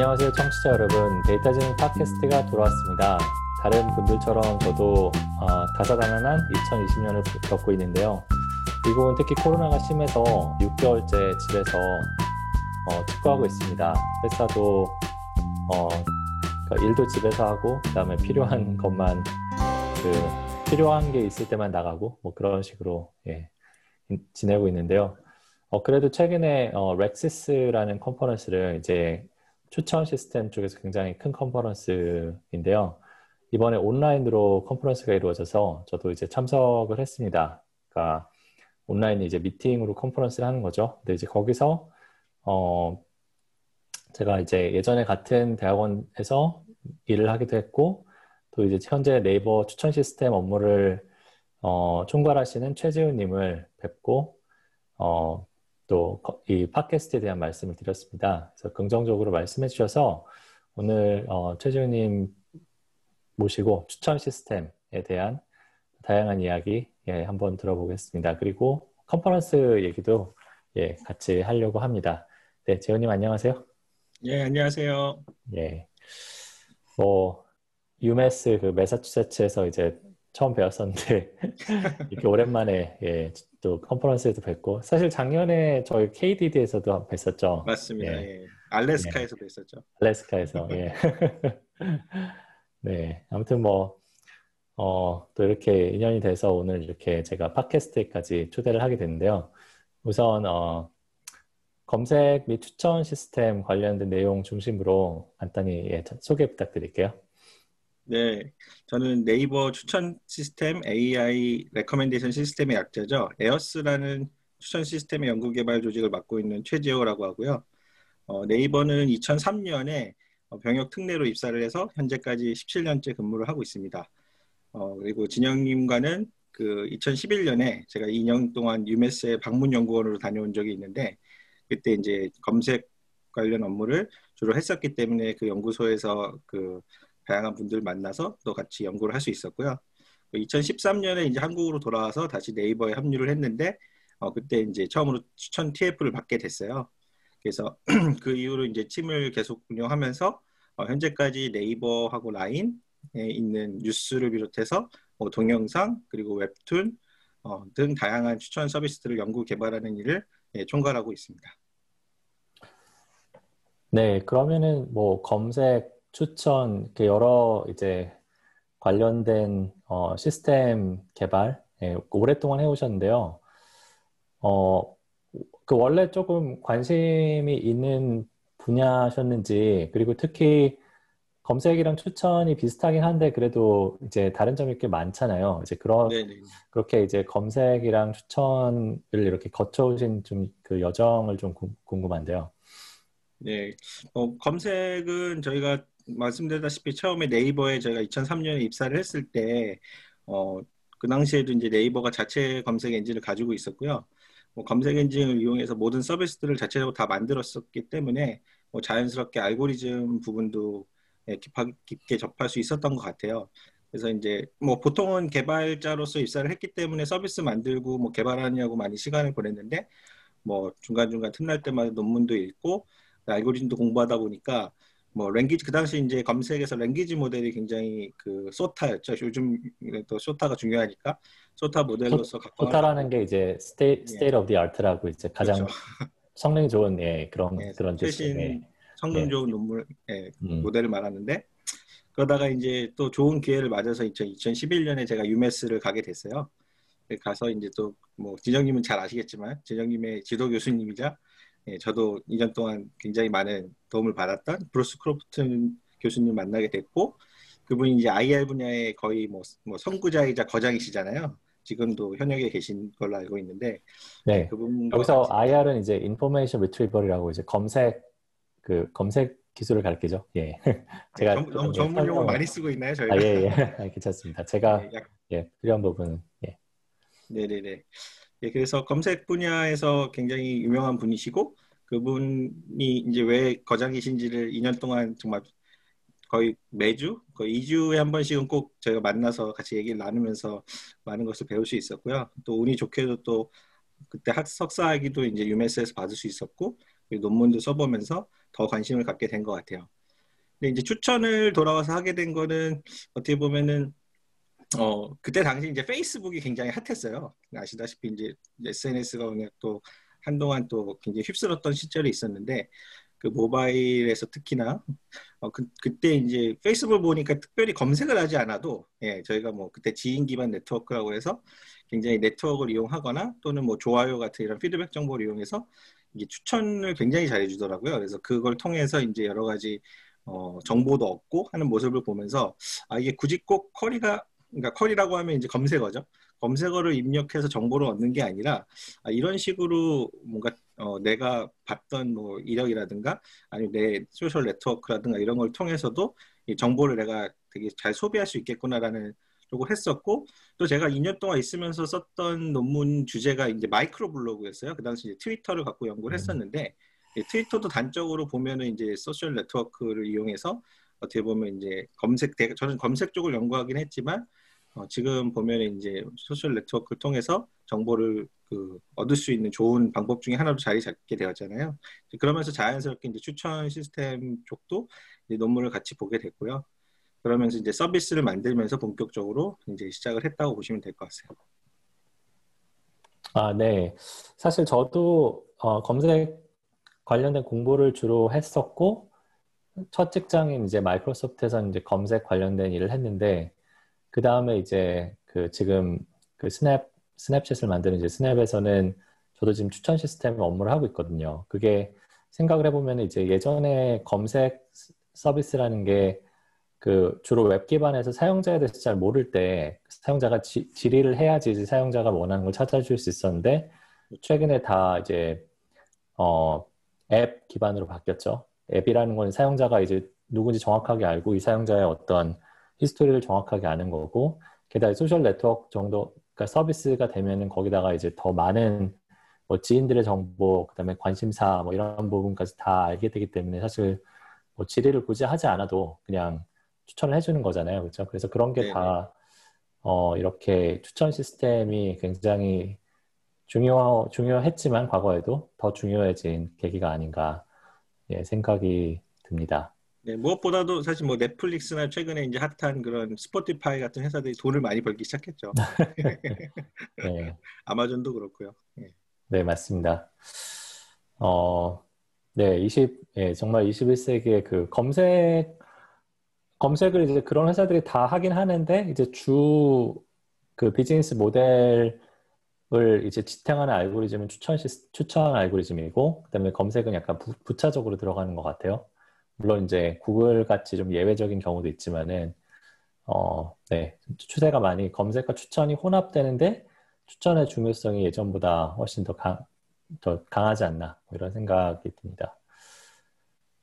안녕하세요 청취자 여러분. 데이터지능 팟캐스트가 돌아왔습니다. 다른 분들처럼 저도 어, 다사다난한 2020년을 겪고 있는데요. 미국은 특히 코로나가 심해서 6개월째 집에서 어, 축구하고 있습니다. 회사도 어, 그러니까 일도 집에서 하고 그다음에 필요한 것만 그 필요한 게 있을 때만 나가고 뭐 그런 식으로 예, 지내고 있는데요. 어, 그래도 최근에 어, RecSys라는 컨퍼런스를 이제 추천 시스템 쪽에서 굉장히 큰 컨퍼런스인데요. 이번에 온라인으로 컨퍼런스가 이루어져서 저도 이제 참석을 했습니다. 그러니까 온라인 이제 미팅으로 컨퍼런스를 하는 거죠. 근데 이제 거기서 어 제가 이제 예전에 같은 대학원에서 일을 하기도 했고 또 이제 현재 네이버 추천 시스템 업무를 어, 총괄하시는 최재훈님을 뵙고 어, 또 이 팟캐스트에 대한 말씀을 드렸습니다. 그래서 긍정적으로 말씀해 주셔서 오늘 어, 최지훈님 모시고 추천 시스템에 대한 다양한 이야기 예, 한번 들어보겠습니다. 그리고 컨퍼런스 얘기도 예, 같이 하려고 합니다. 네, 재훈님 안녕하세요. 예, 안녕하세요. 예, 뭐 유메스 그 메사추세츠에서 이제 처음 배웠었는데 이렇게 오랜만에 예, 또 컨퍼런스에도 뵙고 사실 작년에 저희 KDD에서도 뵀었죠. 맞습니다. 예. 예. 알래스카에서 예. 뵀었죠. 알래스카에서 예. 네 아무튼 뭐 어, 또 이렇게 인연이 돼서 오늘 이렇게 제가 팟캐스트까지 초대를 하게 됐는데요. 우선 어, 검색 및 추천 시스템 관련된 내용 중심으로 간단히 예, 소개 부탁드릴게요. 네, 저는 네이버 추천 시스템 AI 레커멘데이션 시스템의 약자죠. AiRS라는 추천 시스템의 연구개발 조직을 맡고 있는 최재호라고 하고요. 어, 네이버는 2003년에 어, 병역 특례로 입사를 해서 현재까지 17년째 근무를 하고 있습니다. 어, 그리고 진영님과는 그 2011년에 제가 2년 동안 UMass의 방문 연구원으로 다녀온 적이 있는데 그때 이제 검색 관련 업무를 주로 했었기 때문에 그 연구소에서 그 다양한 분들 만나서 또 같이 연구를 할 수 있었고요. 2013년에 이제 한국으로 돌아와서 다시 네이버에 합류를 했는데 어, 그때 이제 처음으로 추천 TF를 받게 됐어요. 그래서 그 이후로 이제 팀을 계속 운영하면서 어, 현재까지 네이버하고 라인에 있는 뉴스를 비롯해서 뭐 동영상 그리고 웹툰 어, 등 다양한 추천 서비스들을 연구 개발하는 일을 예, 총괄하고 있습니다. 네, 그러면은 뭐 검색 추천 여러 이제 관련된 어, 시스템 개발 예, 오랫동안 해오셨는데요. 어, 그 원래 조금 관심이 있는 분야셨는지 그리고 특히 검색이랑 추천이 비슷하긴 한데 그래도 이제 다른 점이 꽤 많잖아요. 이제 그런 네네. 그렇게 이제 검색이랑 추천을 이렇게 거쳐오신 좀 그 여정을 좀 궁금한데요. 네, 어, 검색은 저희가 말씀드렸다시피 처음에 네이버에 제가 2003년에 입사를 했을 때, 어, 그 당시에도 이제 네이버가 자체 검색 엔진을 가지고 있었고요. 뭐 검색 엔진을 이용해서 모든 서비스들을 자체적으로 다 만들었었기 때문에 뭐 자연스럽게 알고리즘 부분도 예, 깊게 접할 수 있었던 것 같아요. 그래서 이제 뭐 보통은 개발자로서 입사를 했기 때문에 서비스 만들고 뭐 개발하느냐고 많이 시간을 보냈는데 뭐 중간중간 틈날 때마다 논문도 읽고 알고리즘도 공부하다 보니까 뭐 language 그 당시 이제 검색에서 language 모델이 굉장히 그 SOTA였죠. 요즘 또 SOTA가 중요하니까 SOTA 모델로서 갖고 SOTA라는 게 이제 state state of the art라고 이제 가장 그렇죠. 성능 좋은 예 그런 예, 그런 최신 예. 성능 좋은 예. 논문 예, 음. 모델을 말하는데 그러다가 이제 또 좋은 기회를 맞아서 2011년에 제가 UMass를 가게 됐어요. 가서 이제 또 뭐 진영님은 잘 아시겠지만 진영님의 지도 교수님이자 예, 저도 2년 동안 굉장히 많은 도움을 받았던 브루스 크로프트 교수님 만나게 됐고 그분이 이제 IR 분야의 거의 뭐, 뭐 선구자이자 거장이시잖아요. 지금도 현역에 계신 걸로 알고 있는데 네. 그분 여기서 IR은 이제 인포메이션 리트리버리라고 이제 검색 그 검색 기술을 가르치죠. 예. 제가 정, 너무 전문 용어 많이 쓰고 있나요, 저희가? 아, 예, 예. 아, 괜찮습니다. 제가 네, 약... 예, 필요한 부분은 예. 네, 네, 그래서 검색 분야에서 굉장히 유명한 분이시고 그분이 이제 왜 거장이신지를 2년 동안 정말 거의 매주 거의 2주에 한 번씩은 꼭 저희가 만나서 같이 얘기를 나누면서 많은 것을 배울 수 있었고요. 또 운이 좋게도 또 그때 학 석사학위도 이제 유메스에서 받을 수 있었고 논문도 써보면서 더 관심을 갖게 된 것 같아요. 근데 이제 추천을 돌아와서 하게 된 거는 어떻게 보면은 어 그때 당시 이제 페이스북이 굉장히 핫했어요. 아시다시피 이제 SNS가 워낙 또 한동안 또 굉장히 휩쓸었던 시절이 있었는데 그 모바일에서 특히나 어, 그, 그때 이제 페이스북을 보니까 특별히 검색을 하지 않아도 예, 저희가 뭐 그때 지인 기반 네트워크라고 해서 굉장히 네트워크를 이용하거나 또는 뭐 좋아요 같은 이런 피드백 정보를 이용해서 이게 추천을 굉장히 잘해 주더라고요. 그래서 그걸 통해서 이제 여러 가지 어, 정보도 얻고 하는 모습을 보면서 아 이게 굳이 꼭 쿼리가 그러니까 쿼리라고 하면 이제 검색어죠. 검색어를 입력해서 정보를 얻는 게 아니라 아, 이런 식으로 뭔가 어, 내가 봤던 뭐 이력이라든가 아니면 내 소셜 네트워크라든가 이런 걸 통해서도 이 정보를 내가 되게 잘 소비할 수 있겠구나라는 쪽을 했었고 또 제가 2년 동안 있으면서 썼던 논문 주제가 이제 microblog였어요. 그 당시 이제 트위터를 갖고 연구를 했었는데 트위터도 단적으로 보면은 이제 social network를 이용해서 어떻게 보면 이제 검색 저는 검색 쪽을 연구하긴 했지만 어, 지금 보면 이제 social network를 통해서 정보를 그 얻을 수 있는 좋은 방법 중에 하나로 자리 잡게 되었잖아요. 그러면서 자연스럽게 이제 추천 시스템 쪽도 논문을 같이 보게 됐고요. 그러면서 이제 서비스를 만들면서 본격적으로 이제 시작을 했다고 보시면 될 것 같아요. 아, 네. 사실 저도 어, 검색 관련된 공부를 주로 했었고 첫 직장인 이제 마이크로소프트에서 이제 검색 관련된 일을 했는데 그 다음에 이제 그 지금 그 스냅 스냅챗을 만드는 이제 스냅에서는 저도 지금 추천 시스템 업무를 하고 있거든요. 그게 생각을 해보면 이제 예전에 검색 서비스라는 게 그 주로 웹 기반에서 사용자에 대해서 잘 모를 때 사용자가 지, 질의를 해야지 사용자가 원하는 걸 찾아줄 수 있었는데 최근에 다 이제 어, 앱 기반으로 바뀌었죠. 앱이라는 건 사용자가 이제 누군지 정확하게 알고 이 사용자의 어떤 히스토리를 정확하게 아는 거고 게다가 소셜 네트워크 정도 그러니까 서비스가 되면은 거기다가 이제 더 많은 뭐 지인들의 정보 그다음에 관심사 뭐 이런 부분까지 다 알게 되기 때문에 사실 뭐 질의를 굳이 하지 않아도 그냥 추천을 해주는 거잖아요. 그렇죠? 그래서 그런 게 다 어, 이렇게 추천 시스템이 굉장히 중요 중요했지만 과거에도 더 중요해진 계기가 아닌가 예, 생각이 듭니다. 네, 무엇보다도 사실 뭐 넷플릭스나 최근에 이제 핫한 그런 스포티파이 같은 회사들이 돈을 많이 벌기 시작했죠. 네. 아마존도 그렇고요. 네. 네, 맞습니다. 어, 네, 20, 예, 정말 21세기의 그 검색, 검색을 이제 그런 회사들이 다 하긴 하는데, 이제 주 그 비즈니스 모델을 이제 지탱하는 알고리즘은 추천 시, 추천 알고리즘이고, 그 다음에 검색은 약간 부, 부차적으로 들어가는 것 같아요. 물론 이제 구글 같이 좀 예외적인 경우도 있지만은 어, 네. 추세가 많이 검색과 추천이 혼합되는데 추천의 중요성이 예전보다 훨씬 더, 강, 더 강하지 않나 뭐 이런 생각이 듭니다.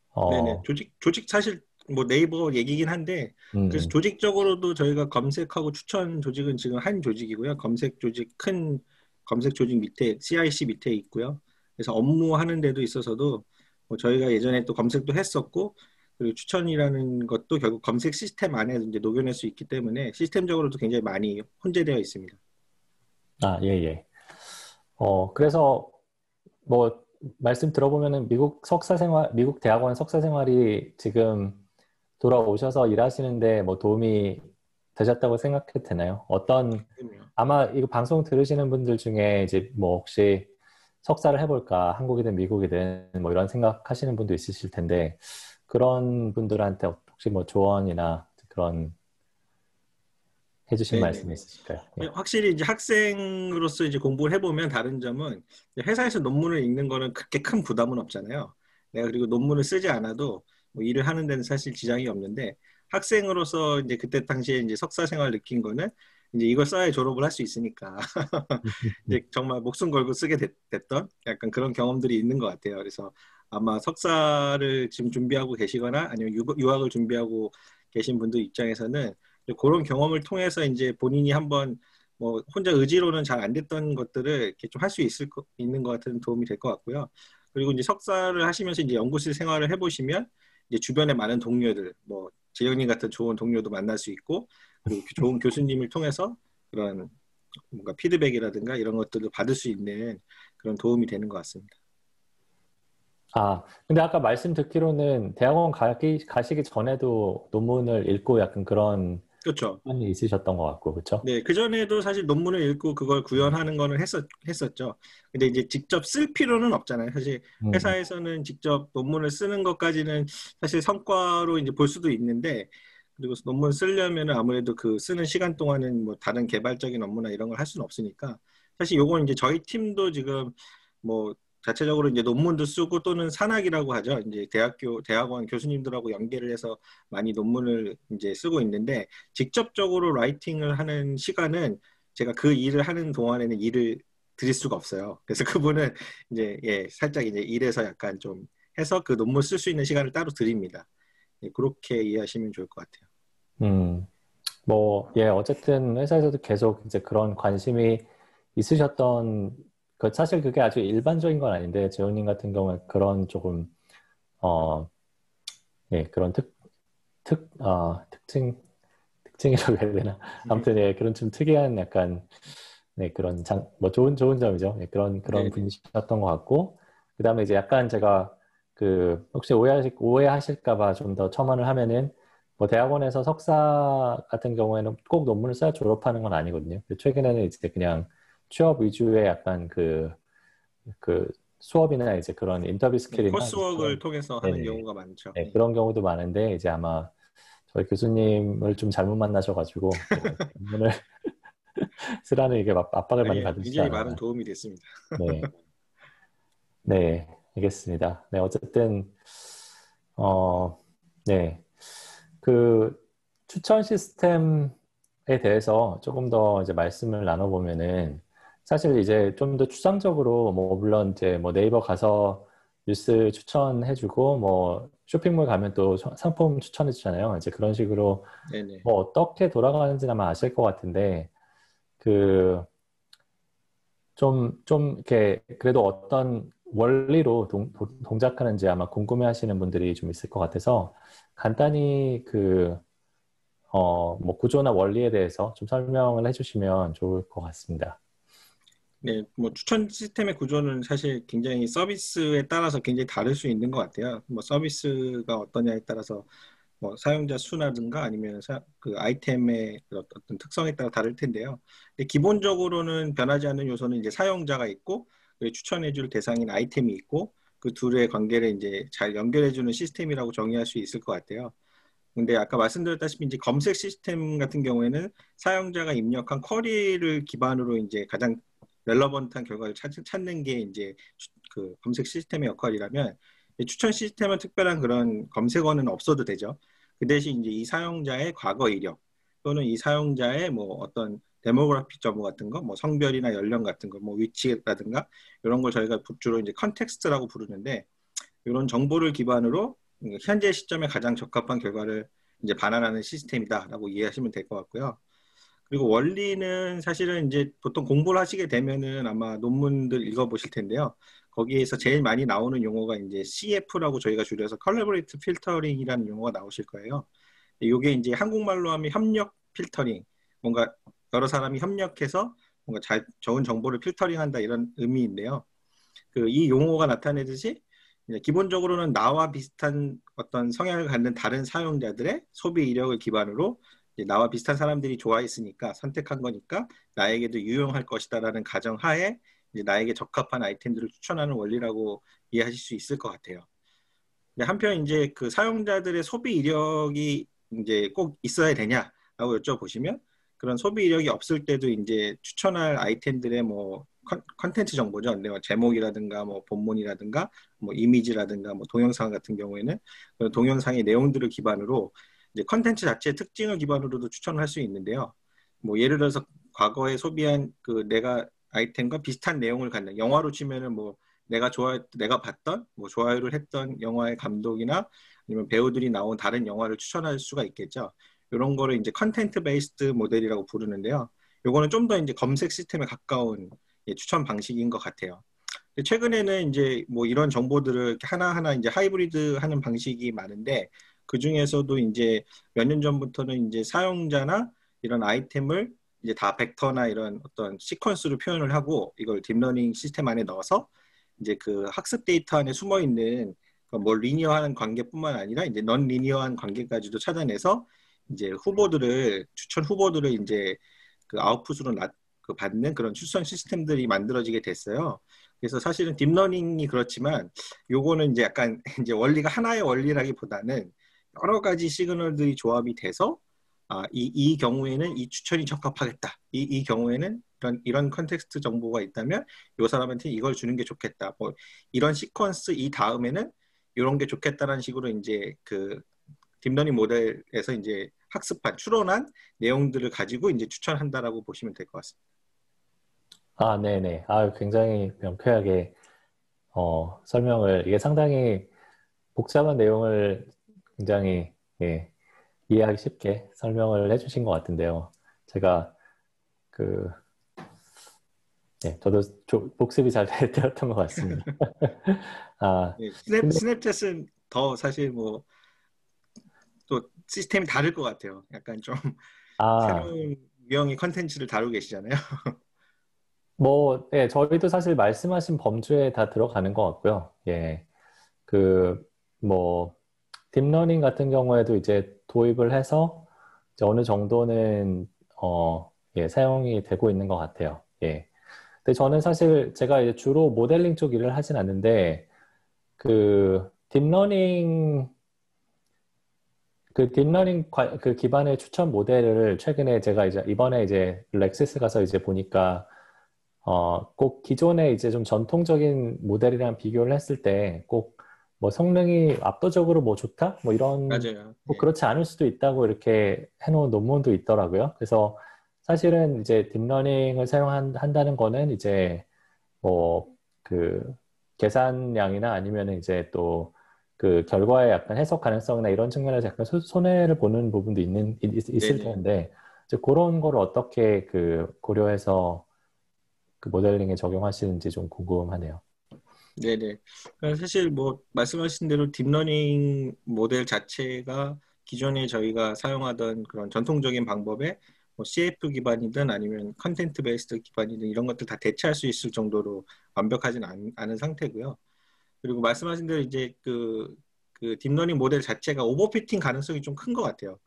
어, 네네. 조직 조직 사실 뭐 네이버 얘기긴 한데 음. 그래서 조직적으로도 저희가 검색하고 추천 조직은 지금 한 조직이고요. 검색 조직 큰 검색 조직 밑에 CIC 밑에 있고요. 그래서 업무 하는 데도 있어서도 뭐 저희가 예전에 또 검색도 했었고 그리고 추천이라는 것도 결국 검색 시스템 안에 이제 녹여낼 수 있기 때문에 시스템적으로도 굉장히 많이 혼재되어 있습니다. 아, 예, 예. 어, 그래서 뭐 말씀 들어보면은 미국 석사 생활, 미국 대학원 석사 생활이 지금 돌아오셔서 일하시는데 뭐 도움이 되셨다고 생각해도 되나요? 어떤 아마 이거 방송 들으시는 분들 중에 이제 뭐 혹시 석사를 해볼까 한국이든 미국이든 뭐 이런 생각하시는 분도 있으실 텐데 그런 분들한테 혹시 뭐 조언이나 그런 해주신 말씀 있으실까요? 네. 확실히 이제 학생으로서 이제 공부를 해보면 다른 점은 회사에서 논문을 읽는 거는 그렇게 큰 부담은 없잖아요. 내가 그리고 논문을 쓰지 않아도 뭐 일을 하는 데는 사실 지장이 없는데 학생으로서 이제 그때 당시에 이제 석사 생활 느낀 거는 이제 이걸 써야 졸업을 할 수 있으니까 이제 정말 목숨 걸고 쓰게 됐, 던 약간 그런 경험들이 있는 것 같아요. 그래서 아마 석사를 지금 준비하고 계시거나 아니면 유 학을 준비하고 계신 분들 입장에서는 그런 경험을 통해서 이제 본인이 한번 뭐 혼자 의지로는 잘 안 됐던 것들을 이렇게 좀 할 수 있을 거, 있는 것 같은 도움이 될 것 같고요. 그리고 이제 석사를 하시면서 이제 연구실 생활을 해보시면 이제 주변에 많은 동료들, 뭐 재영님 같은 좋은 동료도 만날 수 있고 그리고 좋은 교수님을 통해서 그런 뭔가 피드백이라든가 이런 것들을 받을 수 있는 그런 도움이 되는 것 같습니다. 아, 근데 아까 말씀 듣기로는 대학원 가기, 가시기 전에도 논문을 읽고 약간 그런 그렇죠. 습관이 있으셨던 것 같고, 그렇죠? 네, 그 전에도 사실 논문을 읽고 그걸 구현하는 거는 했었, 했었죠. 근데 이제 직접 쓸 필요는 없잖아요. 사실 음, 회사에서는 직접 논문을 쓰는 것까지는 사실 성과로 이제 볼 수도 있는데, 그리고 논문 쓰려면 아무래도 그 쓰는 시간 동안은 뭐 다른 개발적인 업무나 이런 걸 할 수는 없으니까, 사실 요건 이제 저희 팀도 지금 뭐 자체적으로 이제 논문도 쓰고 또는 산학이라고 하죠. 이제 대학교, 대학원 교수님들하고 연계를 해서 많이 논문을 이제 쓰고 있는데, 직접적으로 라이팅을 하는 시간은 제가 그 일을 하는 동안에는 일을 드릴 수가 없어요. 그래서 그분은 이제 예, 살짝 이제 일에서 약간 좀 해서 그 논문 쓸 수 있는 시간을 따로 드립니다. 예, 그렇게 이해하시면 좋을 것 같아요. 음, 뭐, 예, 어쨌든 회사에서도 계속 이제 그런 관심이 있으셨던, 그 사실 그게 아주 일반적인 건 아닌데, 재훈님 같은 경우에 그런 조금, 어, 예, 그런 특, 특, 어, 특징, 특징이라고 해야 되나? 아무튼, 예, 그런 좀 특이한 약간, 네, 그런 장, 뭐 좋은, 좋은 점이죠. 예, 그런, 그런 네네. 분이셨던 것 같고, 그 다음에 이제 약간 제가 그, 혹시 오해하실, 오해하실까 봐 좀 더 첨언을 하면은, 뭐 대학원에서 석사 같은 경우에는 꼭 논문을 써야 졸업하는 건 아니거든요. 최근에는 이제 그냥 취업 위주의 약간 그, 그 수업이나 이제 그런 인터뷰 스킬이나 coursework을 통해서 하는 네네. 경우가 많죠. 네, 예. 그런 경우도 많은데 이제 아마 저희 교수님을 좀 잘못 만나셔가지고 그 논문을 쓰라는 이게 압- 압박을 많이 아니, 받으시지 굉장히 않았나. 많은 도움이 됐습니다. 네. 네, 알겠습니다. 네, 어쨌든, 어, 네. 그 추천 시스템에 대해서 조금 더 이제 말씀을 나눠보면은 사실 이제 좀 더 추상적으로 뭐 물론 이제 뭐 네이버 가서 뉴스 추천해주고 뭐 쇼핑몰 가면 또 상품 추천해주잖아요. 이제 그런 식으로 네네. 뭐 어떻게 돌아가는지 아마 아실 것 같은데 그 좀, 좀, 이렇게, 그래도 어떤 원리로 동, 도- 동작하는지 아마 궁금해 하시는 분들이 좀 있을 것 같아서 간단히 그, 어, 뭐 구조나 원리에 대해서 좀 설명을 해주시면 좋을 것 같습니다. 네, 뭐 추천 시스템의 구조는 사실 굉장히 서비스에 따라서 굉장히 다를 수 있는 것 같아요. 뭐 서비스가 어떠냐에 따라서 뭐 사용자 수라든가 아니면 사- 그 아이템의 그 어떤 특성에 따라 다를 텐데요. 근데 기본적으로는 변하지 않는 요소는 이제 사용자가 있고 추천해줄 대상인 아이템이 있고 그 둘의 관계를 이제 잘 연결해주는 시스템이라고 정의할 수 있을 것 같아요. 근데 아까 말씀드렸다시피 이제 검색 시스템 같은 경우에는 사용자가 입력한 쿼리를 기반으로 이제 가장 relevant한 결과를 찾, 찾는 게 이제 추- 그 검색 시스템의 역할이라면 이 추천 시스템은 특별한 그런 검색어는 없어도 되죠. 그 대신 이제 이 사용자의 과거 이력 또는 이 사용자의 뭐 어떤 demographic 정보 같은 거, 뭐 성별이나 연령 같은 거, 뭐 위치라든가 이런 걸 저희가 주로 이제 context라고 부르는데 이런 정보를 기반으로 현재 시점에 가장 적합한 결과를 이제 반환하는 시스템이다라고 이해하시면 될 것 같고요. 그리고 원리는 사실은 이제 보통 공부를 하시게 되면은 아마 논문들 읽어보실 텐데요. 거기에서 제일 많이 나오는 용어가 이제 CF라고 저희가 줄여서 Collaborative Filtering이라는 용어가 나오실 거예요. 이게 이제 한국말로 하면 협력 필터링, 뭔가 여러 사람이 협력해서 뭔가 잘 좋은 정보를 필터링한다 이런 의미인데요. 그 이 용어가 나타내듯이 기본적으로는 나와 비슷한 어떤 성향을 갖는 다른 사용자들의 소비 이력을 기반으로 나와 비슷한 사람들이 좋아했으니까 선택한 거니까 나에게도 유용할 것이다라는 가정하에 나에게 적합한 아이템들을 추천하는 원리라고 이해하실 수 있을 것 같아요. 한편 이제 그 사용자들의 소비 이력이 이제 꼭 있어야 되냐라고 여쭤보시면 그런 소비 이력이 없을 때도 이제 추천할 아이템들의 뭐 컨- 컨텐츠 정보죠. 근데 뭐 제목이라든가 뭐 본문이라든가 뭐 이미지라든가 뭐 동영상 같은 경우에는 그 동영상의 내용들을 기반으로 이제 컨텐츠 자체의 특징을 기반으로도 추천을 할 수 있는데요. 뭐 예를 들어서 과거에 소비한 그 내가 아이템과 비슷한 내용을 갖는 영화로 치면은 뭐 내가 좋아 내가 봤던 뭐 좋아요를 했던 영화의 감독이나 아니면 배우들이 나온 다른 영화를 추천할 수가 있겠죠. 이런 거를 이제 content based 모델이라고 부르는데요. 요거는 좀 더 이제 검색 시스템에 가까운 예, 추천 방식인 것 같아요. 최근에는 이제 뭐 이런 정보들을 하나하나 이제 하이브리드 하는 방식이 많은데 그 중에서도 이제 몇 년 전부터는 이제 사용자나 이런 아이템을 이제 다 벡터나 이런 어떤 시퀀스로 표현을 하고 이걸 딥러닝 시스템 안에 넣어서 이제 그 학습 데이터 안에 숨어 있는 뭐 리니어한 관계뿐만 아니라 이제 non linear한 관계까지도 찾아내서 이제 후보들을 추천 후보들을 이제 그 아웃풋으로 나, 그 받는 그런 추천 시스템들이 만들어지게 됐어요. 그래서 사실은 딥러닝이 그렇지만 요거는 이제 약간 이제 원리가 하나의 원리라기보다는 여러 가지 시그널들이 조합이 돼서 아, 이, 이 경우에는 이 추천이 적합하겠다. 이, 이 경우에는 이런, 이런 context 정보가 있다면 이 사람한테 이걸 주는 게 좋겠다. 뭐 이런 시퀀스 이 다음에는 이런 게 좋겠다라는 식으로 이제 그 딥러닝 모델에서 이제 학습한 추론한 내용들을 가지고 이제 추천한다라고 보시면 될 것 같습니다. 아, 네 네. 아, 굉장히 명쾌하게 어, 설명을 이게 상당히 복잡한 내용을 굉장히 예, 이해하기 쉽게 설명을 해주신 것 같은데요. 제가 그 네, 저도 조, 복습이 잘 되었던 것 같습니다. 아, 네, 스냅. 스냅챗은 더 사실 뭐또 시스템이 다를 것 같아요. 약간 좀 아, 새로운 유형의 컨텐츠를 다루고 계시잖아요. 뭐, 예, 저희도 사실 말씀하신 범주에 다 들어가는 것 같고요. 예, 그, 뭐, 딥러닝 같은 경우에도 이제 도입을 해서 이제 어느 정도는 어, 예, 사용이 되고 있는 것 같아요. 예. 근데 저는 사실 제가 이제 주로 모델링 쪽 일을 하진 않는데 그 딥러닝 그 딥러닝 그 기반의 추천 모델을 최근에 제가 이제 이번에 이제 RecSys 가서 이제 보니까 어, 꼭 기존의 이제 좀 전통적인 모델이랑 비교를 했을 때 꼭 뭐 성능이 압도적으로 뭐 좋다? 뭐 이런 맞아요. 뭐 네. 그렇지 않을 수도 있다고 이렇게 해놓은 논문도 있더라고요. 그래서 사실은 이제 딥러닝을 사용한다는 거는 이제 뭐 그 계산량이나 아니면 이제 또 그 결과의 약간 해석 가능성이나 이런 측면에서 약간 손해를 보는 부분도 있는 있, 있을 텐데 이제 그런 거를 어떻게 그 고려해서 그 모델링에 적용하시는지 좀 궁금하네요. 네네. 그러니까 사실 뭐 말씀하신 대로 딥러닝 모델 자체가 기존에 저희가 사용하던 그런 전통적인 방법에 뭐 CF 기반이든 아니면 content based 기반이든 이런 것들 다 대체할 수 있을 정도로 완벽하진 않, 않은 상태고요. 그리고 말씀하신 대로 이제 그, 그 딥러닝 모델 자체가 overfitting 가능성이 좀 큰 것 같아요.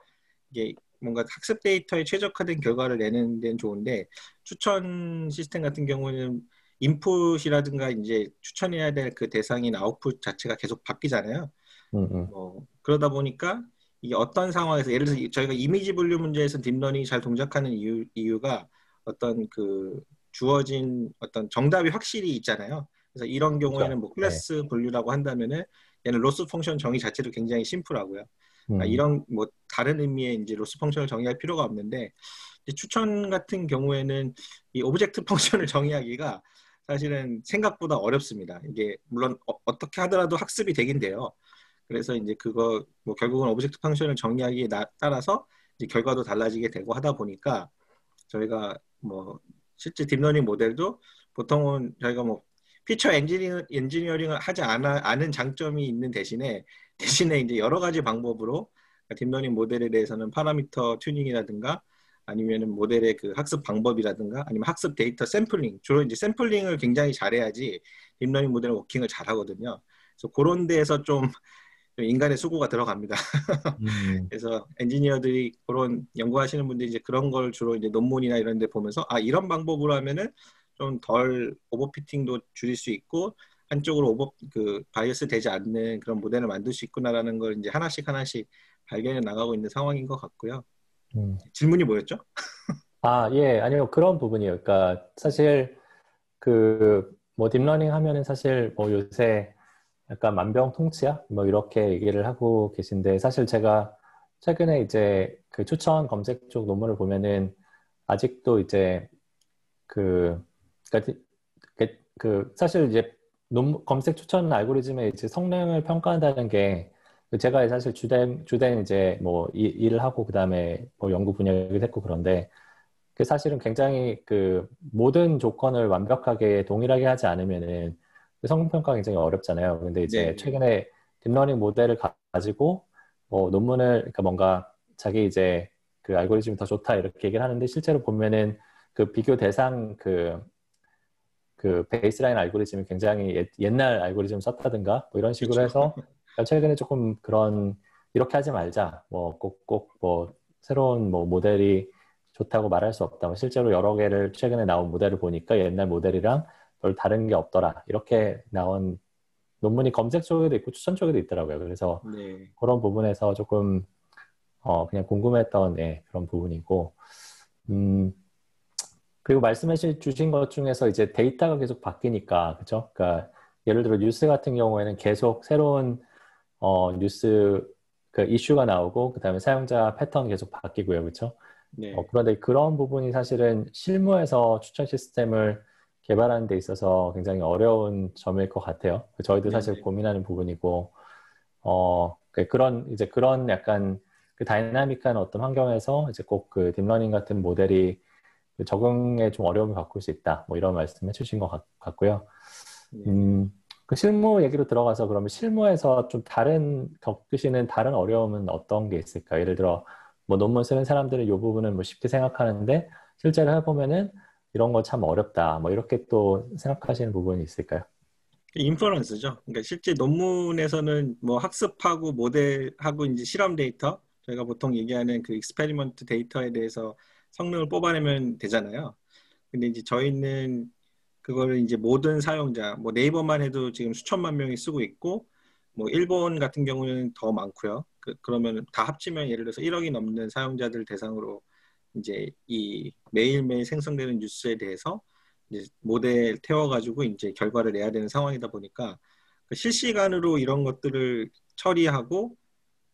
이게 뭔가 학습 데이터에 최적화된 결과를 내는 데는 좋은데 추천 시스템 같은 경우는 인풋이라든가 이제 추천해야 될 그 대상인 아웃풋 자체가 계속 바뀌잖아요. 음. 어, 그러다 보니까 이게 어떤 상황에서 예를 들어서 저희가 이미지 분류 문제에서 딥러닝이 잘 동작하는 이유, 이유가 어떤 그 주어진 어떤 정답이 확실히 있잖아요. 그래서 이런 경우에는. 뭐 클래스 네. 분류라고 한다면은 얘는 loss function 정의 자체도 굉장히 심플하고요. 그러니까 음. 이런 뭐 다른 의미의 이제 loss function을 정의할 필요가 없는데 추천 같은 경우에는 이 object function을 정의하기가 사실은 생각보다 어렵습니다. 이게 물론 어, 떻게 하더라도 학습이 되긴 돼요. 그래서 이제 그거 뭐 결국은 object function을 정의하기에 나, 따라서 이제 결과도 달라지게 되고 하다 보니까 저희가 뭐 실제 딥러닝 모델도 보통은 저희가 뭐 피처 엔지니어, 엔지니어링을 하지 않아, 않은 장점이 있는 대신에 대신에 이제 여러 가지 방법으로 딥러닝 모델에 대해서는 파라미터 튜닝이라든가 아니면은 모델의 그 학습 방법이라든가 아니면 학습 데이터 샘플링 주로 이제 샘플링을 굉장히 잘해야지 딥러닝 모델은 working을 잘하거든요. 그래서 그런 데에서 좀, 인간의 수고가 들어갑니다. 음. 그래서 엔지니어들이 그런 연구하시는 분들이 이제 그런 걸 주로 이제 논문이나 이런 데 보면서 아 이런 방법으로 하면은 좀 덜 overfitting도 줄일 수 있고 한쪽으로 over 그 bias 되지 않는 그런 모델을 만들 수 있구나라는 걸 이제 하나씩 하나씩 발견해 나가고 있는 상황인 것 같고요. 음. 질문이 뭐였죠? 아, 예, 아니요. 그런 부분이요. 그러니까 사실 그 뭐 딥러닝 하면은 사실 뭐 요새 약간 만병통치약 뭐 이렇게 얘기를 하고 계신데 사실 제가 최근에 이제 그 추천 검색 쪽 논문을 보면은 아직도 이제 그 그러니까 그, 그 사실 이제 논 검색 추천 알고리즘의 이제 성능을 평가한다는 게 제가 사실 주된 주된 이제 뭐 이, 일을 하고 그다음에 뭐 연구 분야를 했고 그런데 그 사실은 굉장히 그 모든 조건을 완벽하게 동일하게 하지 않으면은 그 성능 평가 굉장히 어렵잖아요. 근데 이제 네. 최근에 딥러닝 모델을 가지고 뭐 논문을 그러니까 뭔가 자기 이제 그 알고리즘이 더 좋다 이렇게 얘기를 하는데 실제로 보면은 그 비교 대상 그, 그 베이스라인 알고리즘이 굉장히 옛, 날 알고리즘 썼다든가 뭐 이런 식으로. 해서 최근에 조금 그런 이렇게 하지 말자 뭐 꼭 꼭 뭐 새로운 뭐 모델이 좋다고 말할 수 없다. 뭐 실제로 여러 개를 최근에 나온 모델을 보니까 옛날 모델이랑 별 다른 게 없더라. 이렇게 나온 논문이 검색 쪽에도 있고 추천 쪽에도 있더라고요. 그래서 네. 그런 부분에서 조금 어 그냥 궁금했던 예, 그런 부분이고 음 그리고 말씀해 주신 것 중에서 이제 데이터가 계속 바뀌니까 그죠? 그러니까 예를 들어 뉴스 같은 경우에는 계속 새로운 어 뉴스 그 이슈가 나오고 그다음에 사용자 패턴 계속 바뀌고요, 그렇죠? 네. 어, 그런데 그런 부분이 사실은 실무에서 추천 시스템을 개발하는 데 있어서 굉장히 어려운 점일 것 같아요. 저희도 사실 네네. 고민하는 부분이고, 어, 그- 그런, 이제 그런 약간 그 dynamic한 어떤 환경에서 이제 꼭 그 딥러닝 같은 모델이 그 적응에 좀 어려움을 겪을 수 있다. 뭐 이런 말씀 해 주신 것 같, 같고요. 네. 음, 그 실무 얘기로 들어가서 그러면 실무에서 좀 다른, 겪으시는 다른 어려움은 어떤 게 있을까요? 예를 들어, 뭐 논문 쓰는 사람들은 이 부분은 뭐 쉽게 생각하는데 실제로 해보면은 이런 거 참 어렵다. 뭐 이렇게 또 생각하시는 부분이 있을까요? inference죠. 그러니까 실제 논문에서는 뭐 학습하고 모델하고 이제 실험 데이터 저희가 보통 얘기하는 그 experiment data에 대해서 성능을 뽑아내면 되잖아요. 근데 이제 저희는 그거를 이제 모든 사용자, 뭐 네이버만 해도 지금 수천만 명이 쓰고 있고, 뭐 일본 같은 경우는 더 많고요. 그, 그러면 다 합치면 예를 들어서 1억이 넘는 사용자들 대상으로 이제 이 매일매일 생성되는 뉴스에 대해서 이제 모델 태워가지고 이제 결과를 내야 되는 상황이다 보니까 그 실시간으로 이런 것들을 처리하고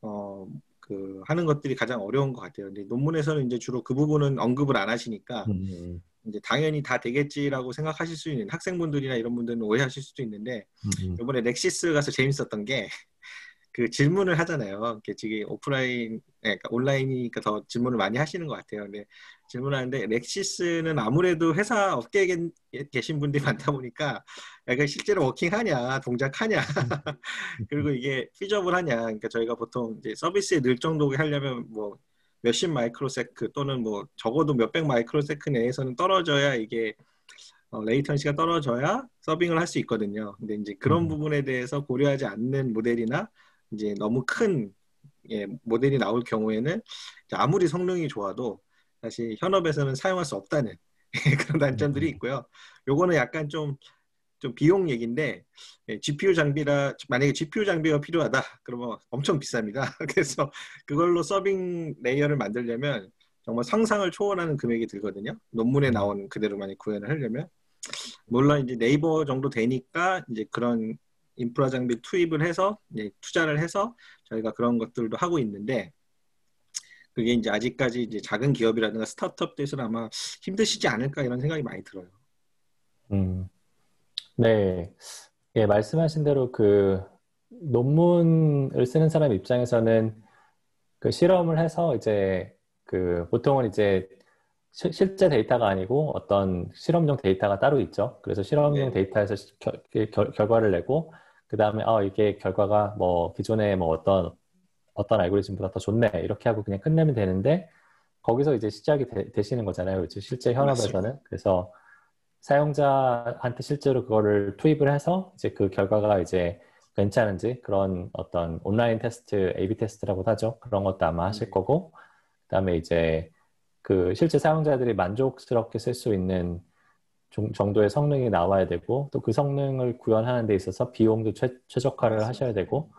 어 그 하는 것들이 가장 어려운 것 같아요. 근데 논문에서는 이제 주로 그 부분은 언급을 안 하시니까 음, 이제 당연히 다 되겠지라고 생각하실 수 있는 학생분들이나 이런 분들은 오해하실 수도 있는데 음, 이번에 넥시스 가서 재밌었던 게 그 질문을 하잖아요. 이렇게 지금 오프라인, 예, 그러니까 온라인이니까 더 질문을 많이 하시는 것 같아요. 근데 질문하는데 넥시스는 아무래도 회사 업계에 계- 계신 분들이 많다 보니까 약간 실제로 working하냐, 동작하냐, 그리고 이게 feasible하냐. 그러니까 저희가 보통 이제 서비스에 늘 정도게 하려면 뭐 몇십 microsec 또는 뭐 적어도 몇백 microsec 내에서는 떨어져야 이게 어, latency가 떨어져야 serving을 할 수 있거든요. 근데 이제 그런 음. 부분에 대해서 고려하지 않는 모델이나 이제 너무 큰 예, 모델이 나올 경우에는 아무리 성능이 좋아도 사실 현업에서는 사용할 수 없다는 그런 단점들이 음. 있고요. 요거는 약간 좀, 좀 비용 얘기인데 예, GPU 장비라 만약에 GPU 장비가 필요하다 그러면 엄청 비쌉니다. 그래서 그걸로 serving layer를 만들려면 정말 상상을 초월하는 금액이 들거든요. 논문에 음. 나온 그대로 많이 구현을 하려면 물론 이제 네이버 정도 되니까 이제 그런 인프라 장비 투입을 해서 투자를 해서 저희가 그런 것들도 하고 있는데 그게 이제 아직까지 이제 작은 기업이라든가 스타트업들에서는 아마 힘드시지 않을까 이런 생각이 많이 들어요. 음. 네. 예, 말씀하신 대로 그 논문을 쓰는 사람 입장에서는 그 실험을 해서 이제 그 보통은 이제 시- 실제 데이터가 아니고 어떤 실험용 데이터가 따로 있죠. 그래서 실험용 네. 데이터에서 시- 결, 결- 결과를 내고 그 다음에 아 이게 결과가 뭐 기존에 뭐 어떤 어떤 알고리즘보다 더 좋네 이렇게 하고 그냥 끝내면 되는데 거기서 이제 시작이 되, 시는 거잖아요. 그렇죠? 실제 현업에서는 그래서 사용자한테 실제로 그거를 투입을 해서 이제 그 결과가 이제 괜찮은지 그런 어떤 온라인 테스트, A/B 테스트라고도 하죠. 그런 것도 아마 하실 네. 거고 그다음에 이제 그 실제 사용자들이 만족스럽게 쓸 수 있는 종- 정도의 성능이 나와야 되고 또 그 성능을 구현하는 데 있어서 비용도 최, 최적화를. 하셔야 되고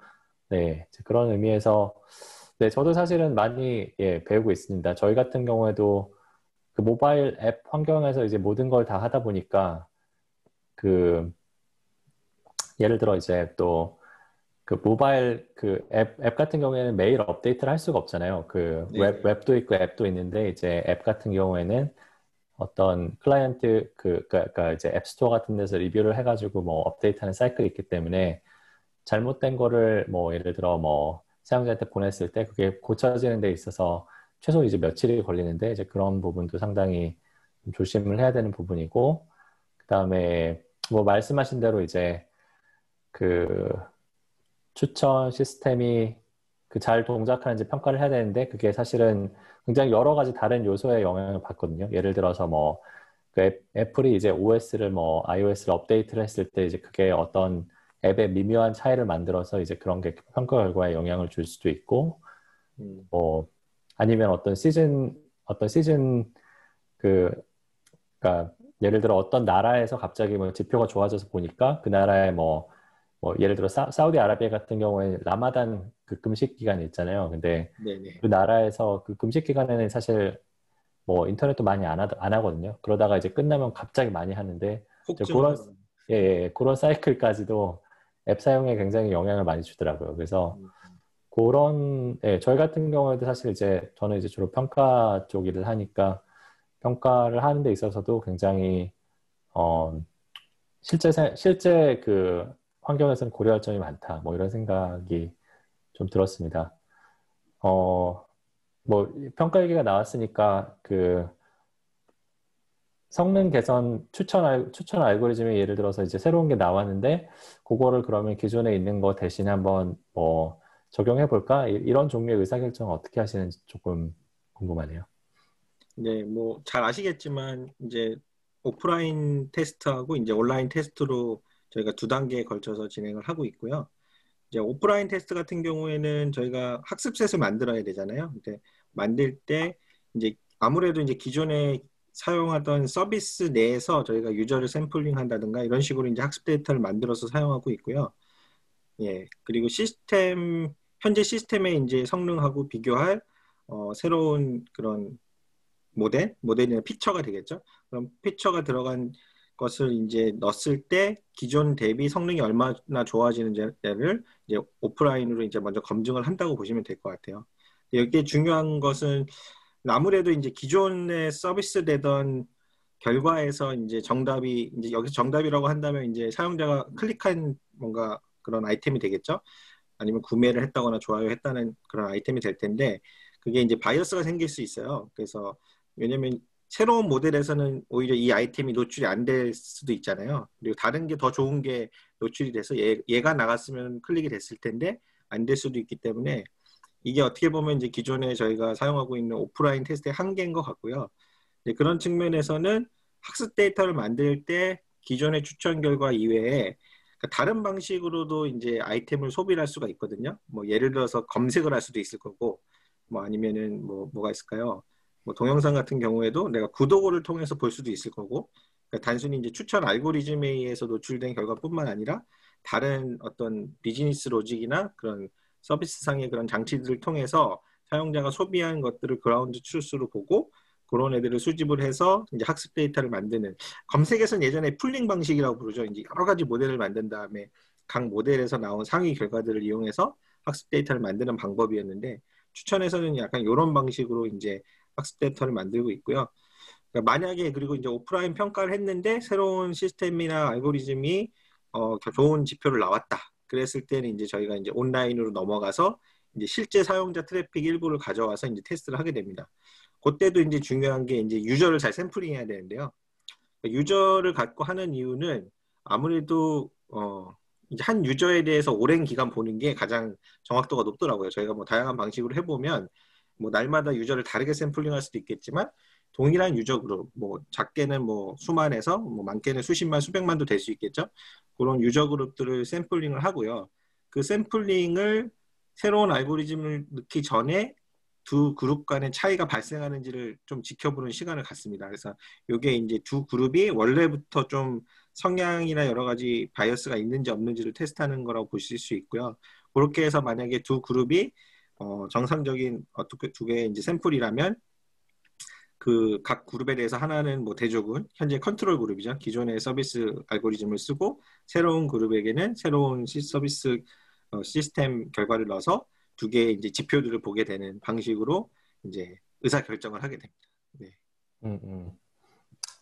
네 그런 의미에서 네 저도 사실은 많이 예, 배우고 있습니다. 저희 같은 경우에도 그 모바일 앱 환경에서 이제 모든 걸 다 하다 보니까 그 예를 들어 이제 또 그 모바일 그 앱 앱 같은 경우에는 매일 업데이트를 할 수가 없잖아요. 그 네. 웹 웹도 있고 앱도 있는데 이제 앱 같은 경우에는 어떤 클라이언트 그 그러니까 이제 앱스토어 같은 데서 리뷰를 해가지고 뭐 업데이트하는 사이클이 있기 때문에 잘못된 거를 뭐 예를 들어 뭐 사용자한테 보냈을 때 그게 고쳐지는 데 있어서 최소 이제 며칠이 걸리는데 이제 그런 부분도 상당히 좀 조심을 해야 되는 부분이고 그다음에 뭐 말씀하신 대로 이제 그 추천 시스템이 그 잘 동작하는지 평가를 해야 되는데 그게 사실은 굉장히 여러 가지 다른 요소에 영향을 받거든요. 예를 들어서 뭐그 애, 애플이 이제 OS를 뭐 iOS를 업데이트를 했을 때 이제 그게 어떤 앱의 미묘한 차이를 만들어서 이제 그런 게 평가 결과에 영향을 줄 수도 있고 음, 뭐 아니면 어떤 시즌 어떤 시즌 그 그러니까 예를 들어 어떤 나라에서 갑자기 뭐 지표가 좋아져서 보니까 그 나라의 뭐, 뭐 예를 들어 사, 사우디아라비아 같은 경우에 라마단 그 금식 기간이 있잖아요. 근데 네네. 그 나라에서 그 금식 기간에는 사실 뭐 인터넷도 많이 안, 하, 안 하거든요. 그러다가 이제 끝나면 갑자기 많이 하는데 그런- 예, 예, 그런 사이클까지도 앱 사용에 굉장히 영향을 많이 주더라고요. 그래서 음. 그런, 예, 저희 같은 경우에도 사실 이제 저는 이제 주로 평가 쪽 일을 하니까 평가를 하는 데 있어서도 굉장히, 어, 실제, 사- 실제 그 환경에서는 고려할 점이 많다. 뭐 이런 생각이 좀 들었습니다. 어, 뭐 평가 얘기가 나왔으니까 그 성능 개선 추천 알, 추천 알고리즘이 예를 들어서 이제 새로운 게 나왔는데 그거를 그러면 기존에 있는 거 대신에 한번 뭐 적용해 볼까? 이- 이런 종류의 의사결정을 어떻게 하시는지 조금 궁금하네요. 네, 뭐 잘 아시겠지만 이제 오프라인 테스트하고 이제 온라인 테스트로 저희가 두 단계에 걸쳐서 진행을 하고 있고요. 이제 오프라인 테스트 같은 경우에는 저희가 학습셋을 만들어야 되잖아요. 근데 만들 때 이제 아무래도 이제 기존에 사용하던 서비스 내에서 저희가 유저를 샘플링 한다든가 이런 식으로 이제 학습 데이터를 만들어서 사용하고 있고요. 예, 그리고 시스템, 현재 시스템의 이제 성능하고 비교할 어, 새로운 그런 모델, 모델이나 피처가 되겠죠. 그럼 피처가 들어간 것을 이제 넣었을 때 기존 대비 성능이 얼마나 좋아지는지를 이제 오프라인으로 이제 먼저 검증을 한다고 보시면 될 것 같아요. 여기에 중요한 것은 아무래도 이제 기존에 서비스 되던 결과에서 이제 정답이 이제 여기서 정답이라고 한다면 이제 사용자가 클릭한 뭔가 그런 아이템이 되겠죠. 아니면 구매를 했다거나 좋아요 했다는 그런 아이템이 될 텐데 그게 이제 바이어스가 생길 수 있어요. 그래서 왜냐면 새로운 모델에서는 오히려 이 아이템이 노출이 안 될 수도 있잖아요. 그리고 다른 게 더 좋은 게 노출이 돼서 얘, 얘가 나갔으면 클릭이 됐을 텐데 안 될 수도 있기 때문에 이게 어떻게 보면 이제 기존에 저희가 사용하고 있는 오프라인 테스트의 한계인 것 같고요. 그런 측면에서는 학습 데이터를 만들 때 기존의 추천 결과 이외에 그러니까 다른 방식으로도 이제 아이템을 소비를 할 수가 있거든요. 뭐 예를 들어서 검색을 할 수도 있을 거고, 뭐 아니면은 뭐 뭐가 있을까요? 뭐 동영상 같은 경우에도 내가 구독을 통해서 볼 수도 있을 거고, 그러니까 단순히 이제 추천 알고리즘에 의해서 노출된 결과뿐만 아니라 다른 어떤 비즈니스 로직이나 그런 서비스상의 그런 장치들을 통해서 사용자가 소비한 것들을 ground truth로 보고 그런 애들을 수집을 해서 이제 학습 데이터를 만드는 검색에서는 예전에 pooling 방식이라고 부르죠. 이제 여러 가지 모델을 만든 다음에 각 모델에서 나온 상위 결과들을 이용해서 학습 데이터를 만드는 방법이었는데 추천에서는 약간 이런 방식으로 이제 학습 데이터를 만들고 있고요. 그러니까 만약에 그리고 이제 오프라인 평가를 했는데 새로운 시스템이나 알고리즘이 어, 좋은 지표를 나왔다. 그랬을 때는 이제 저희가 이제 온라인으로 넘어가서 이제 실제 사용자 트래픽 일부를 가져와서 이제 테스트를 하게 됩니다. 그때도 이제 중요한 게 이제 유저를 잘 샘플링 해야 되는데요. 그러니까 유저를 갖고 하는 이유는 아무래도 어 이제 한 유저에 대해서 오랜 기간 보는 게 가장 정확도가 높더라고요. 저희가 뭐 다양한 방식으로 해보면 뭐 날마다 유저를 다르게 샘플링할 수도 있겠지만 동일한 유저 그룹 뭐 작게는 뭐 수만에서 뭐 많게는 수십만 수백만도 될 수 있겠죠. 그런 유저 그룹들을 샘플링을 하고요. 그 샘플링을 새로운 알고리즘을 넣기 전에 두 그룹 간의 차이가 발생하는지를 좀 지켜보는 시간을 갖습니다. 그래서 이게 이제 두 그룹이 원래부터 좀 성향이나 여러 가지 bias가 있는지 없는지를 테스트하는 거라고 보실 수 있고요. 그렇게 해서 만약에 두 그룹이 어, 정상적인 어떻게 두 개의 이제 샘플이라면 그 각 그룹에 대해서 하나는 뭐 대조군 현재 control group이죠. 기존의 서비스 알고리즘을 쓰고 새로운 그룹에게는 새로운 시, 서비스 어, 시스템 결과를 넣어서 두 개의 이제 지표들을 보게 되는 방식으로 이제 의사 결정을 하게 됩니다. 네. 음, 음.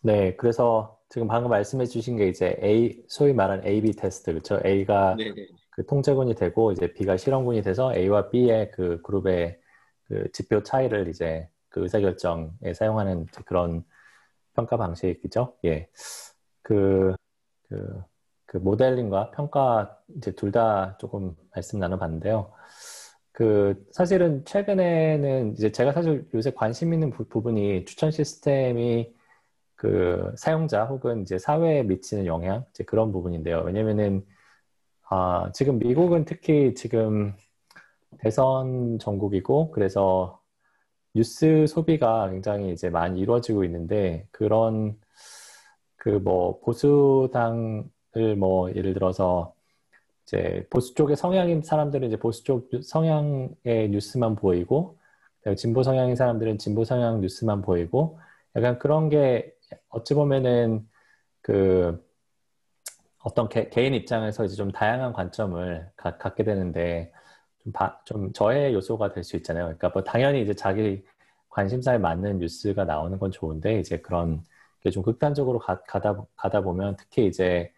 네, 그래서 지금 방금 말씀해 주신 게 이제 A, 소위 말하는 A-B 테스트, 그렇죠? A가 네네. 그 통제군이 되고 이제 B가 실험군이 돼서 A와 B의 그 그룹의 그 지표 차이를 이제 그 의사결정에 사용하는 그런 평가 방식이죠. 예. 그, 그, 그 모델링과 평가 이제 둘 다 조금 말씀 나눠봤는데요. 그 사실은 최근에는 이제 제가 사실 요새 관심 있는 부, 분이 추천 시스템이 그 사용자 혹은 이제 사회에 미치는 영향 이제 그런 부분인데요. 왜냐면은 아, 지금 미국은 특히 지금 대선 전국이고 그래서 뉴스 소비가 굉장히 이제 많이 이루어지고 있는데 그런 그 뭐 보수당을 뭐 예를 들어서 이제 보수 쪽의 성향인 사람들은 이제 보수 쪽 성향의 뉴스만 보이고 진보 성향인 사람들은 진보 성향 뉴스만 보이고 약간 그런 게 어찌 보면은 그 어떤 개, 인 입장에서 이제 좀 다양한 관점을 가, 갖게 되는데 좀, 바, 좀 저의 요소가 될 수 있잖아요. 그러니까 뭐 당연히 이제 자기 관심사에 맞는 뉴스가 나오는 건 좋은데 이제 그런 게 좀 극단적으로 가, 가다 가다 보면 특히 이제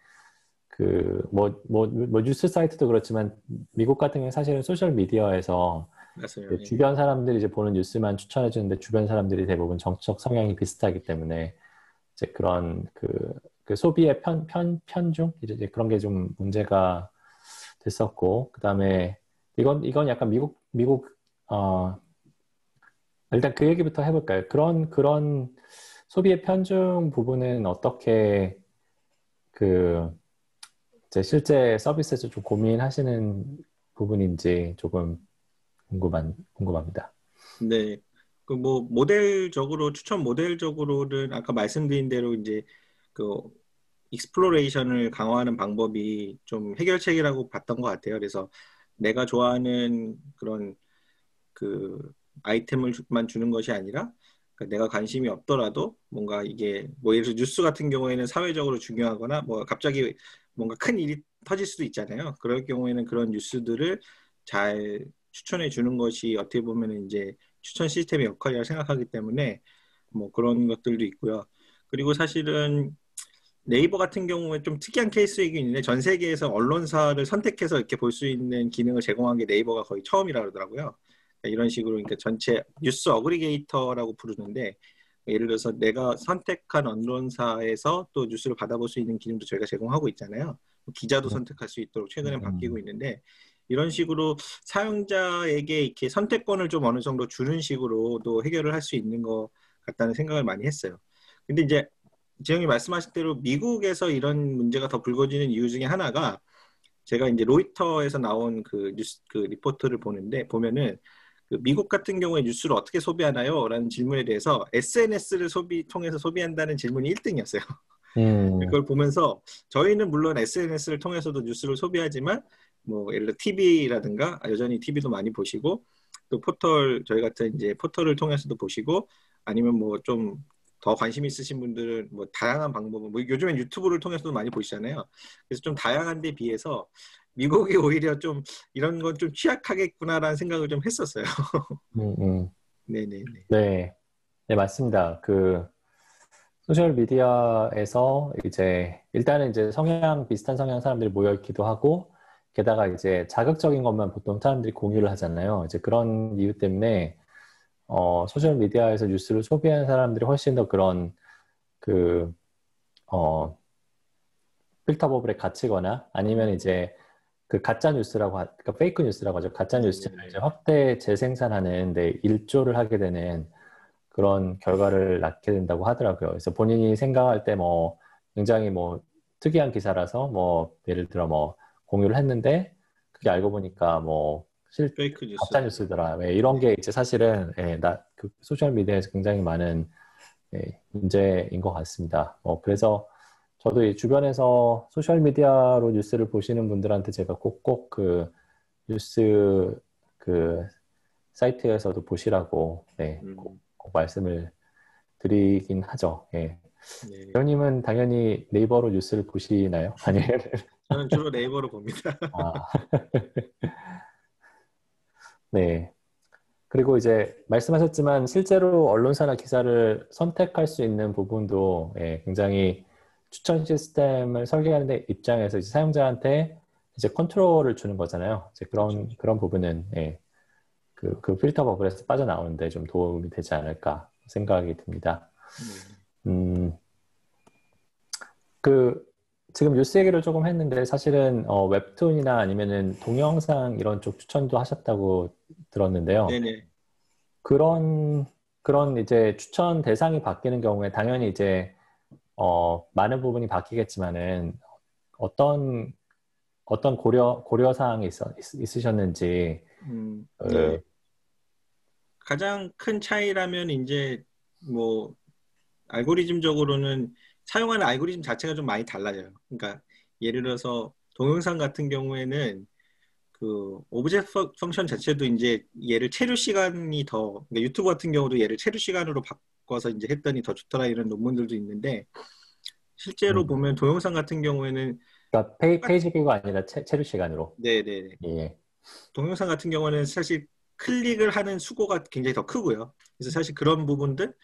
그뭐뭐뭐 뉴스 사이트도 그렇지만 미국 같은 경우는 사실은 소셜 미디어에서. 주변 사람들이 이제 보는 뉴스만 추천해 주는데 주변 사람들이 대부분 정치적 성향이 비슷하기 때문에 이제 그런 그, 그 소비의 편, 편, 편중 이제 그런 게 좀 문제가 됐었고 그 다음에 이건 이건 약간 미국 미국 어 일단 그 얘기부터 해볼까요? 그런 그런 소비의 편중 부분은 어떻게 그 이제 실제 서비스에서 좀 고민하시는 부분인지 조금 궁금한 궁금합니다. 네. 그 뭐 모델적으로 추천 모델적으로는 아까 말씀드린 대로 이제 그 exploration을 강화하는 방법이 좀 해결책이라고 봤던 것 같아요. 그래서 내가 좋아하는 그런 그 아이템을만 주는 것이 아니라 그러니까 내가 관심이 없더라도 뭔가 이게 뭐 예를 들어 뉴스 같은 경우에는 사회적으로 중요하거나 뭐 갑자기 뭔가 큰 일이 터질 수도 있잖아요. 그럴 경우에는 그런 뉴스들을 잘 추천해 주는 것이 어떻게 보면 이제 추천 시스템의 역할이라고 생각하기 때문에 뭐 그런 것들도 있고요. 그리고 사실은 네이버 같은 경우에 좀 특이한 케이스이긴 있는데 전 세계에서 언론사를 선택해서 이렇게 볼 수 있는 기능을 제공한 게 네이버가 거의 처음이라 그러더라고요. 그러니까 이런 식으로 그러니까 전체 뉴스 aggregator라고 부르는데 예를 들어서 내가 선택한 언론사에서 또 뉴스를 받아볼 수 있는 기능도 저희가 제공하고 있잖아요. 기자도 선택할 수 있도록 최근에 음. 바뀌고 있는데 이런 식으로 사용자에게 이렇게 선택권을 좀 어느 정도 주는 식으로도 해결을 할 수 있는 것 같다는 생각을 많이 했어요. 근데 이제 지영이 말씀하신 대로 미국에서 이런 문제가 더 불거지는 이유 중에 하나가 제가 이제 로이터에서 나온 그 뉴스 그 리포트를 보는데 보면은 그 미국 같은 경우에 뉴스를 어떻게 소비하나요? 라는 질문에 대해서 SNS를 소비 통해서 소비한다는 질문이 1등이었어요. 음, 그걸 보면서 저희는 물론 SNS를 통해서도 뉴스를 소비하지만 뭐 예를 들어 TV라든가 여전히 TV도 많이 보시고 또 포털 저희 같은 이제 포털을 통해서도 보시고 아니면 뭐 좀 더 관심 있으신 분들은 뭐 다양한 방법은 뭐 요즘엔 유튜브를 통해서도 많이 보시잖아요. 그래서 좀 다양한 데 비해서 미국이 오히려 좀 이런 건 좀 취약하겠구나라는 생각을 좀 했었어요. 음, 음. 네네네. 네, 네 맞습니다. 그 소셜 미디어에서 이제 일단은 이제 성향 비슷한 성향 사람들이 모여 있기도 하고 게다가 이제 자극적인 것만 보통 사람들이 공유를 하잖아요. 이제 그런 이유 때문에 어, 소셜 미디어에서 뉴스를 소비하는 사람들이 훨씬 더 그런 그 어, filter bubble에 갇히거나 아니면 이제 그 가짜 뉴스라고 하, 그러니까 fake news라고 하죠. 가짜 뉴스를 이제 확대 재생산하는 데 일조를 하게 되는 그런 결과를 낳게 된다고 하더라고요. 그래서 본인이 생각할 때 뭐 굉장히 뭐 특이한 기사라서 뭐 예를 들어 뭐 공유를 했는데 그게 알고 보니까 뭐 실, fake news. 가짜 뉴스더라. 예, 이런 게 이제 사실은 예, 나, 그 소셜 미디어에서 굉장히 많은 예, 문제인 것 같습니다. 뭐 그래서 저도 이 주변에서 소셜 미디어로 뉴스를 보시는 분들한테 제가 꼭꼭 그 뉴스 그 사이트에서도 보시라고 네, 음, 꼭, 꼭 말씀을 드리긴 하죠. 예. 네. 재호님은 당연히 네이버로 뉴스를 보시나요? 아니면 저는 주로 네이버로 봅니다. 아. 네. 그리고 이제 말씀하셨지만 실제로 언론사나 기사를 선택할 수 있는 부분도 예, 굉장히 추천 시스템을 설계하는 입장에서 이제 사용자한테 이제 컨트롤을 주는 거잖아요. 이제 그런 그런 부분은 예, 그, 그 필터 버블에서 빠져나오는데 좀 도움이 되지 않을까 생각이 듭니다. 네. 음, 그 지금 뉴스 얘기를 조금 했는데 사실은 어, 웹툰이나 아니면은 동영상 이런 쪽 추천도 하셨다고 들었는데요. 네네. 그런 그런 이제 추천 대상이 바뀌는 경우에 당연히 이제 어, 많은 부분이 바뀌겠지만은 어떤 어떤 고려 고려 사항이 있, 있으셨는지 음, 그, 네. 가장 큰 차이라면 이제 뭐 알고리즘적으로는 사용하는 알고리즘 자체가 좀 많이 달라져요. 그러니까 예를 들어서 동영상 같은 경우에는 그 object function 자체도 이제 얘를 체류 시간이 더 그러니까 유튜브 같은 경우도 얘를 체류 시간으로 바꿔서 이제 했더니 더 좋더라 이런 논문들도 있는데 실제로 음. 보면 동영상 같은 경우에는 그러니까 페이, page view가 아니라 체, 체류 시간으로. 네네 예. 동영상 같은 경우는 사실 클릭을 하는 수고가 굉장히 더 크고요. 그래서 사실 그런 부분들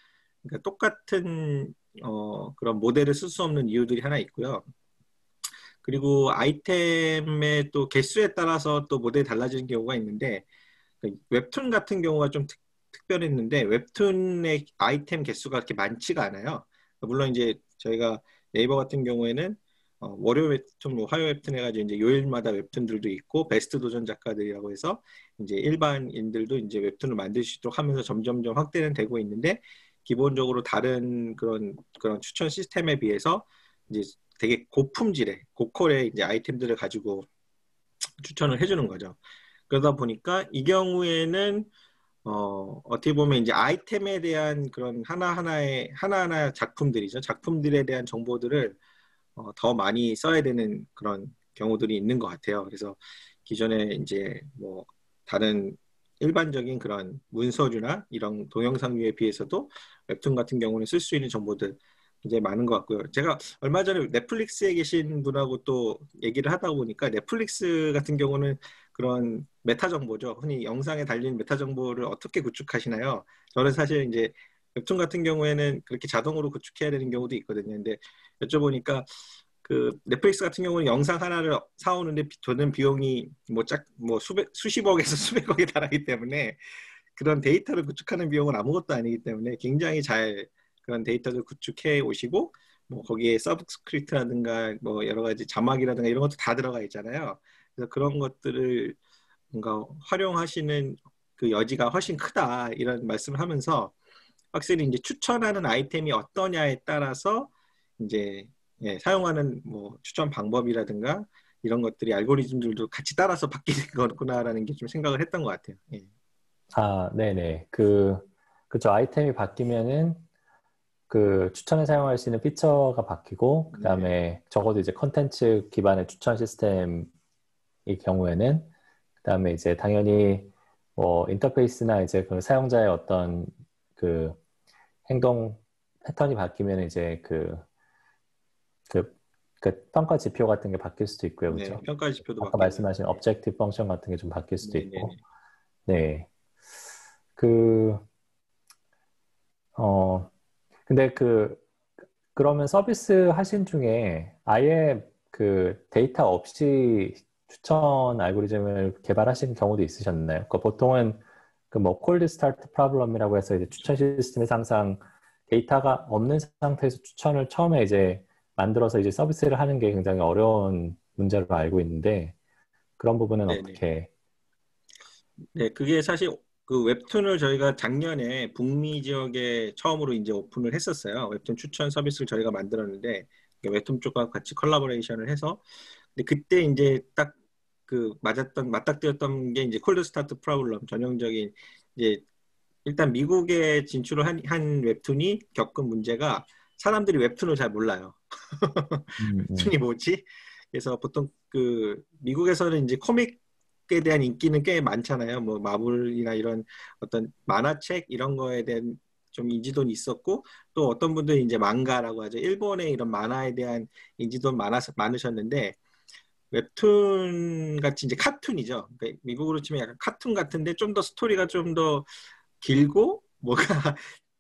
그러니까 똑같은 어, 그런 모델을 쓸 수 없는 이유들이 하나 있고요. 그리고 아이템의 또 개수에 따라서 또 모델이 달라지는 경우가 있는데 그 웹툰 같은 경우가 좀 특, 특별했는데 웹툰의 아이템 개수가 그렇게 많지가 않아요. 물론 이제 저희가 네이버 같은 경우에는 어, 월요 웹툰, 뭐 화요 웹툰 해가지고 이제 요일마다 웹툰들도 있고 베스트 도전 작가들이라고 해서 이제 일반인들도 이제 웹툰을 만들 수 있도록 하면서 점점점 확대는 되고 있는데 기본적으로 다른 그런 그런 추천 시스템에 비해서 이제 되게 고품질의 고퀄의 이제 아이템들을 가지고 추천을 해주는 거죠. 그러다 보니까 이 경우에는 어, 어떻게 보면 이제 아이템에 대한 그런 하나하나의 하나하나 작품들이죠. 작품들에 대한 정보들을 어, 더 많이 써야 되는 그런 경우들이 있는 것 같아요. 그래서 기존에 이제 뭐 다른 일반적인 그런 문서류나 이런 동영상류에 비해서도 웹툰 같은 경우는 쓸 수 있는 정보들 굉장히 많은 것 같고요. 제가 얼마 전에 넷플릭스에 계신 분하고 또 얘기를 하다 보니까 넷플릭스 같은 경우는 그런 meta 정보죠. 흔히 영상에 달린 meta 정보를 어떻게 구축하시나요? 저는 사실 이제 웹툰 같은 경우에는 그렇게 자동으로 구축해야 되는 경우도 있거든요. 근데 여쭤보니까 그 넷플릭스 같은 경우는 영상 하나를 사오는데 드는 비용이 뭐짝뭐 뭐 수백 수십억에서 수백억에 달하기 때문에 그런 데이터를 구축하는 비용은 아무것도 아니기 때문에 굉장히 잘 그런 데이터를 구축해 오시고 뭐 거기에 서브스크립트라든가 뭐 여러 가지 자막이라든가 이런 것도 다 들어가 있잖아요. 그래서 그런 것들을 뭔가 활용하시는 그 여지가 훨씬 크다 이런 말씀을 하면서 확실히 이제 추천하는 아이템이 어떠냐에 따라서 이제 예, 사용하는 뭐 추천 방법이라든가 이런 것들이 알고리즘들도 같이 따라서 바뀌는 거구나라는 게 좀 생각을 했던 것 같아요. 예. 아, 네네. 그, 그죠. 아이템이 바뀌면은 그 추천에 사용할 수 있는 피처가 바뀌고, 그 다음에 네. 적어도 이제 컨텐츠 기반의 추천 시스템의 경우에는, 그 다음에 이제 당연히 뭐 인터페이스나 이제 그 사용자의 어떤 그 행동 패턴이 바뀌면 이제 그, 그, 그 평가 지표 같은 게 바뀔 수도 있고요. 그렇죠? 네, 평가 지표도 아까 말씀하신 objective function 같은 게 좀 바뀔 수도 네네네. 있고. 네. 그, 어, 근데 그, 그러면 서비스 하신 중에 아예 그 데이터 없이 추천 알고리즘을 개발하신 경우도 있으셨나요? 그 보통은 그뭐 cold start problem이라고 해서 이제 추천 시스템에서 항상 데이터가 없는 상태에서 추천을 처음에 이제 만들어서 이제 서비스를 하는 게 굉장히 어려운 문제로 알고 있는데 그런 부분은 네네. 어떻게? 네, 그게 사실 그 웹툰을 저희가 작년에 북미 지역에 처음으로 이제 오픈을 했었어요. 웹툰 추천 서비스를 저희가 만들었는데 웹툰 쪽과 같이 collaboration을 해서 근데 그때 이제 딱 그 맞았던 맞닥뜨렸던 게 이제 cold start problem 전형적인 이제 일단 미국에 진출을 한, 한 웹툰이 겪은 문제가 사람들이 웹툰을 잘 몰라요. 음, 음. 웹툰이 뭐지? 그래서 보통 그 미국에서는 이제 코믹 에 대한 인기는 꽤 많잖아요. 뭐 마블이나 이런 어떤 만화책 이런 거에 대한 좀 인지도는 있었고 또 어떤 분들이 이제 망가라고 하죠. 일본의 이런 만화에 대한 인지도는 많아 많으셨는데 웹툰 같이 이제 카툰이죠. 그러니까 미국으로 치면 약간 카툰 같은데 좀 더 스토리가 좀 더 길고 뭐가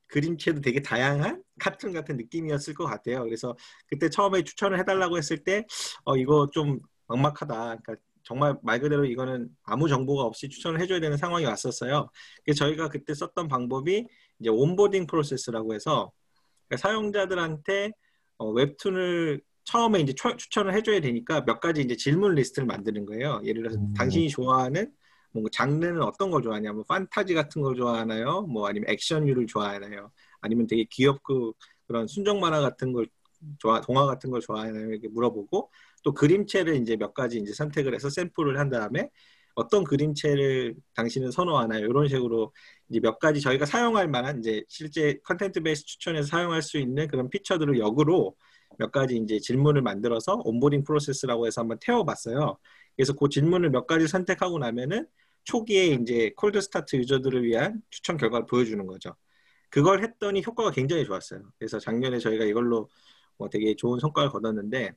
그림체도 되게 다양한 카툰 같은 느낌이었을 것 같아요. 그래서 그때 처음에 추천을 해달라고 했을 때, 어, 이거 좀 막막하다. 그러니까 정말 말 그대로 이거는 아무 정보가 없이 추천을 해줘야 되는 상황이 왔었어요. 그래서 저희가 그때 썼던 방법이 이제 onboarding process라고 해서 그러니까 사용자들한테 어, 웹툰을 처음에 이제 추천을 해줘야 되니까 몇 가지 이제 질문 리스트를 만드는 거예요. 예를 들어서 음. 당신이 좋아하는 뭐 장르는 어떤 걸 좋아하냐, 뭐 판타지 같은 걸 좋아하나요? 뭐 아니면 액션류를 좋아하나요? 아니면 되게 귀엽고 그런 순정 만화 같은 걸 좋아 동화 같은 걸 좋아하냐고 이렇게 물어보고 또 그림체를 이제 몇 가지 이제 선택을 해서 샘플을 한 다음에 어떤 그림체를 당신은 선호하나요? 이런 식으로 이제 몇 가지 저희가 사용할 만한 이제 실제 content base 추천에서 사용할 수 있는 그런 feature들을 역으로 몇 가지 이제 질문을 만들어서 onboarding process라고 해서 한번 태워봤어요. 그래서 그 질문을 몇 가지 선택하고 나면은 초기에 이제 cold start 유저들을 위한 추천 결과를 보여주는 거죠. 그걸 했더니 효과가 굉장히 좋았어요. 그래서 작년에 저희가 이걸로 뭐 되게 좋은 성과를 거뒀는데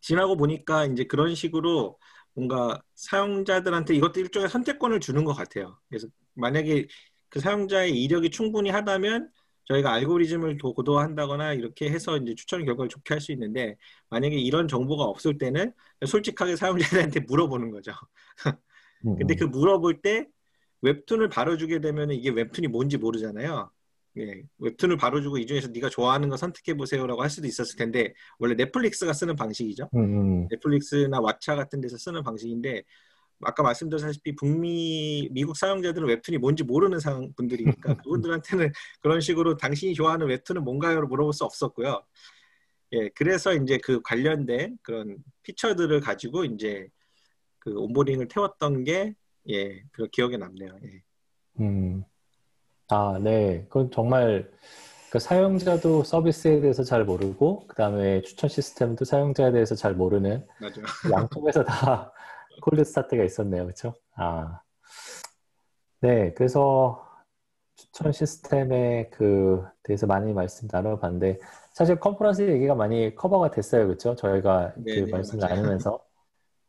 지나고 보니까 이제 그런 식으로 뭔가 사용자들한테 이것도 일종의 선택권을 주는 것 같아요. 그래서 만약에 그 사용자의 이력이 충분하다면 저희가 알고리즘을 도 고도화한다거나 이렇게 해서 이제 추천 결과를 좋게 할 수 있는데 만약에 이런 정보가 없을 때는 솔직하게 사용자들한테 물어보는 거죠. 근데 그 물어볼 때 웹툰을 바로 주게 되면 이게 웹툰이 뭔지 모르잖아요. 예, 웹툰을 바로 주고 이 중에서 네가 좋아하는 거 선택해 보세요라고 할 수도 있었을 텐데 원래 넷플릭스가 쓰는 방식이죠. 음, 넷플릭스나 왓챠 같은 데서 쓰는 방식인데 아까 말씀드렸다시피 북미 미국 사용자들은 웹툰이 뭔지 모르는 상 분들이니까 그분들한테는 그런 식으로 당신이 좋아하는 웹툰은 뭔가요로 물어볼 수 없었고요. 예, 그래서 이제 그 관련된 그런 피처들을 가지고 이제 그 온보딩을 태웠던 게 예, 그 기억에 남네요. 예. 음. 아, 네. 그건 정말 그 사용자도 서비스에 대해서 잘 모르고, 그 다음에 추천 시스템도 사용자에 대해서 잘 모르는 맞아요. 양쪽에서 다 콜드 스타트가 있었네요. 그렇죠? 아. 네. 그래서 추천 시스템에 그 대해서 많이 말씀 나눠봤는데, 사실 컨퍼런스 얘기가 많이 커버가 됐어요. 그렇죠? 저희가 그 네네, 말씀 맞아요. 나누면서.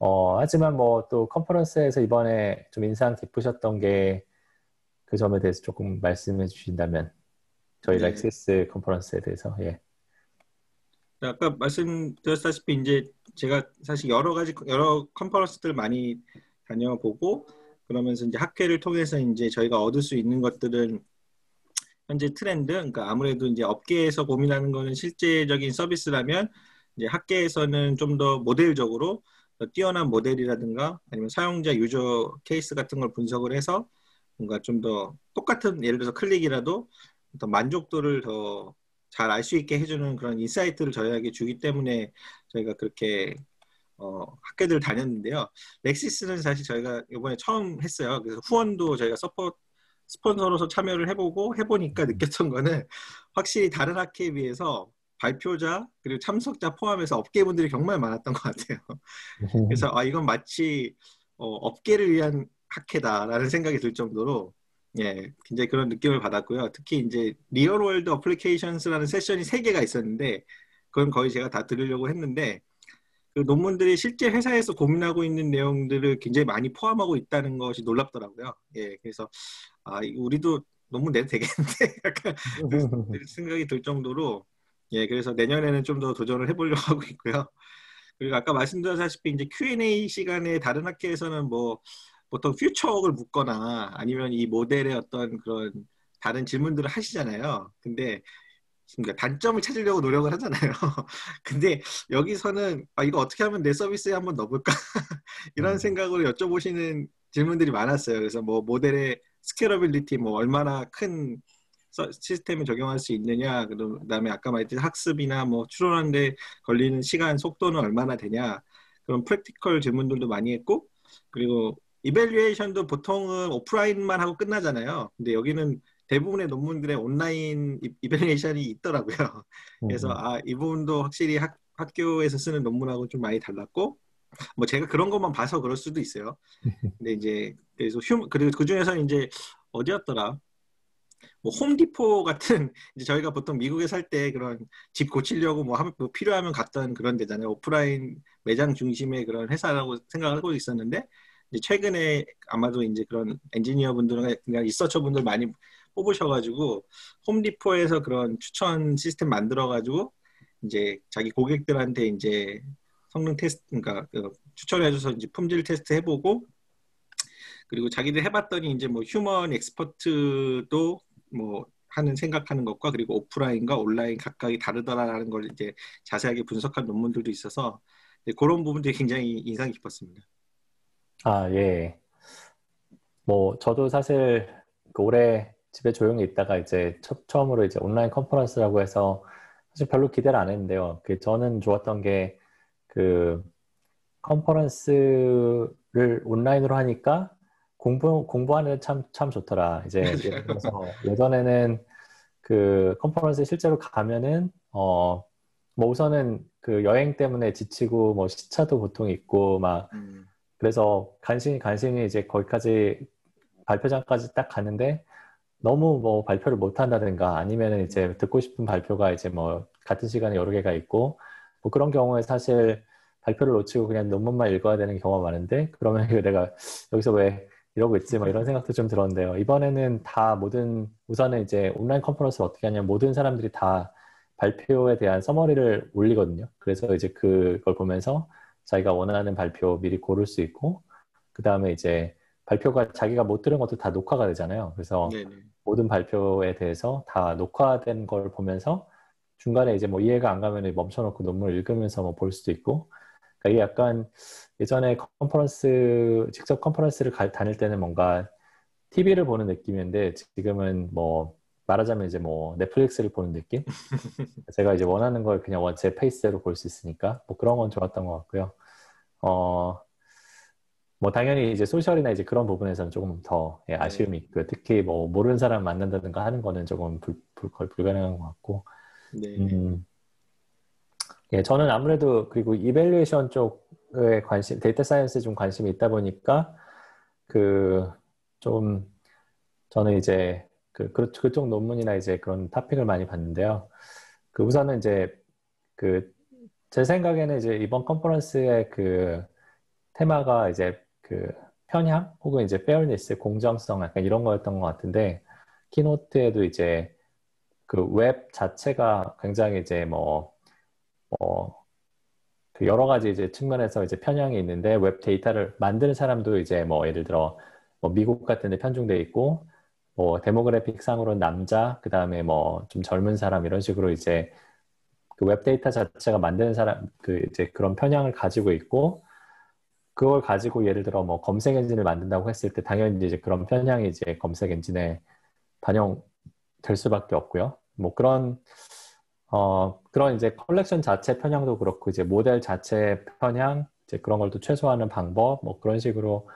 어, 하지만 뭐 또 컨퍼런스에서 이번에 좀 인상 깊으셨던 게 그 점에 대해서 조금 말씀해 주신다면 저희 네. RecSys 컨퍼런스에 대해서 예. 아까 말씀드렸다시피 이제 제가 사실 여러 가지 여러 컨퍼런스들 많이 다녀보고 그러면서 이제 학회를 통해서 이제 저희가 얻을 수 있는 것들은 현재 트렌드, 그러니까 아무래도 이제 업계에서 고민하는 거는 실제적인 서비스라면 이제 학계에서는 좀 더 모델적으로 더 뛰어난 모델이라든가 아니면 사용자 user case 같은 걸 분석을 해서 뭔가 좀 더 똑같은 예를 들어서 클릭이라도 더 만족도를 더 잘 알 수 있게 해주는 그런 insight를 저희에게 주기 때문에 저희가 그렇게 어, 학회들을 다녔는데요. RecSys는 사실 저희가 이번에 처음 했어요. 그래서 후원도 저희가 서포 스폰서로서 참여를 해보고 해보니까 느꼈던 거는 확실히 다른 학회에 비해서 발표자 그리고 참석자 포함해서 업계분들이 정말 많았던 것 같아요. 그래서 아 이건 마치 어, 업계를 위한 학회다라는 생각이 들 정도로 예 굉장히 그런 느낌을 받았고요. 특히 이제 real-world applications라는 세션이 세 개가 있었는데 그건 거의 제가 다 들으려고 했는데 그 논문들이 실제 회사에서 고민하고 있는 내용들을 굉장히 많이 포함하고 있다는 것이 놀랍더라고요. 예 그래서 아 우리도 논문 내도 되겠는데 약간 그 생각이 들 정도로 예 그래서 내년에는 좀 더 도전을 해보려고 하고 있고요. 그리고 아까 말씀드렸다시피 이제 Q&A 시간에 다른 학회에서는 뭐 보통 퓨처웍을 묻거나 아니면 이 모델의 어떤 그런 다른 질문들을 하시잖아요. 근데 그러니까 단점을 찾으려고 노력을 하잖아요. 근데 여기서는 아 이거 어떻게 하면 내 서비스에 한번 넣어볼까 이런 음. 생각으로 여쭤보시는 질문들이 많았어요. 그래서 뭐 모델의 scalability 뭐 얼마나 큰 서- 시스템을 적용할 수 있느냐 그다음에 아까 말했듯이 학습이나 뭐 추론하는데 걸리는 시간 속도는 얼마나 되냐 그런 practical 질문들도 많이 했고 그리고 evaluation도 보통은 오프라인만 하고 끝나잖아요. 근데 여기는 대부분의 논문들의 온라인 e- evaluation이 있더라고요. 그래서 아 이 부분도 확실히 학, 학계에서 쓰는 논문하고 좀 많이 달랐고 뭐 제가 그런 것만 봐서 그럴 수도 있어요. 근데 이제 그래서 휴 그리고 그 중에서 이제 어디였더라? 뭐 홈디포 같은 이제 저희가 보통 미국에 살 때 그런 집 고치려고 뭐, 뭐 필요하면 갔던 그런 데잖아요. 오프라인 매장 중심의 그런 회사라고 생각하고 있었는데 이제 최근에 아마도 이제 그런 엔지니어 분들이나 그냥 리서처 분들 많이 뽑으셔가지고 홈디포에서 그런 추천 시스템 만들어가지고 이제 자기 고객들한테 이제 성능 테스트, 그러니까 그 추천해줘서 이제 품질 테스트 해보고 그리고 자기들 해봤더니 이제 뭐 human expert도 뭐 하는 생각하는 것과 그리고 오프라인과 온라인 각각이 다르다라는 걸 이제 자세하게 분석한 논문들도 있어서 그런 부분들이 굉장히 인상 깊었습니다. 아, 예. 뭐, 저도 사실 그 올해 집에 조용히 있다가 이제 첫, 처음으로 이제 온라인 컨퍼런스라고 해서 사실 별로 기대를 안 했는데요. 그 저는 좋았던 게 그 컨퍼런스를 온라인으로 하니까 공부 공부하는 참 참 좋더라. 이제 들어서 예전에는 그 컨퍼런스 실제로 가면은 어 뭐 우선은 그 여행 때문에 지치고 뭐 시차도 보통 있고 막 음, 그래서 간신히 간신히 이제 거기까지 발표장까지 딱 가는데 너무 뭐 발표를 못 한다든가 아니면은 이제 듣고 싶은 발표가 이제 뭐 같은 시간에 여러 개가 있고 뭐 그런 경우에 사실 발표를 놓치고 그냥 논문만 읽어야 되는 경우가 많은데 그러면 내가 여기서 왜 이러고 있지 뭐 이런 생각도 좀 들었는데요. 이번에는 다 모든 우선은 이제 온라인 컨퍼런스를 어떻게 하냐면 모든 사람들이 다 발표에 대한 서머리를 올리거든요. 그래서 이제 그걸 보면서 자기가 원하는 발표 미리 고를 수 있고 그 다음에 이제 발표가 자기가 못 들은 것도 다 녹화가 되잖아요. 그래서 네네. 모든 발표에 대해서 다 녹화된 걸 보면서 중간에 이제 뭐 이해가 안 가면 멈춰놓고 논문을 읽으면서 뭐 볼 수도 있고 그러니까 이게 약간 예전에 컨퍼런스 직접 컨퍼런스를 가- 다닐 때는 뭔가 TV를 보는 느낌인데 지금은 뭐 말하자면 이제 뭐 넷플릭스를 보는 느낌? 제가 이제 원하는 걸 그냥 원- 제 페이스대로 볼 수 있으니까 뭐 그런 건 좋았던 것 같고요. 어, 뭐 당연히 이제 social이나 이제 그런 부분에서는 조금 더 예, 아쉬움이 있고요. 특히 뭐 모르는 사람 만난다든가 하는 거는 조금 불, 불, 불가능한 것 같고. 네. 음, 예, 저는 아무래도 그리고 evaluation 쪽에 관심, data science에 좀 관심이 있다 보니까 그 좀 저는 이제 그, 그 그쪽 논문이나 이제 그런 토픽을 많이 봤는데요. 그 우선은 이제 그 제 생각에는 이제 이번 컨퍼런스의 그 테마가 이제 그 편향 혹은 이제 fairness, 공정성 약간 이런 거였던 것 같은데 keynote에도 이제 그 웹 자체가 굉장히 이제 뭐, 뭐, 그 여러 가지 이제 측면에서 이제 편향이 있는데 웹 데이터를 만드는 사람도 이제 뭐 예를 들어 뭐 미국 같은 데 편중돼 있고 뭐 demographic 상으로는 남자, 그 다음에 뭐 좀 젊은 사람 이런 식으로 이제 그 웹 데이터 자체가 만드는 사람 그 이제 그런 편향을 가지고 있고 그걸 가지고 예를 들어 뭐 검색 엔진을 만든다고 했을 때 당연히 이제 그런 편향이 이제 검색 엔진에 반영될 수밖에 없고요. 뭐 그런 어 그런 이제 컬렉션 자체 편향도 그렇고 이제 모델 자체 편향 이제 그런 걸 또 최소화하는 방법 뭐 그런 식으로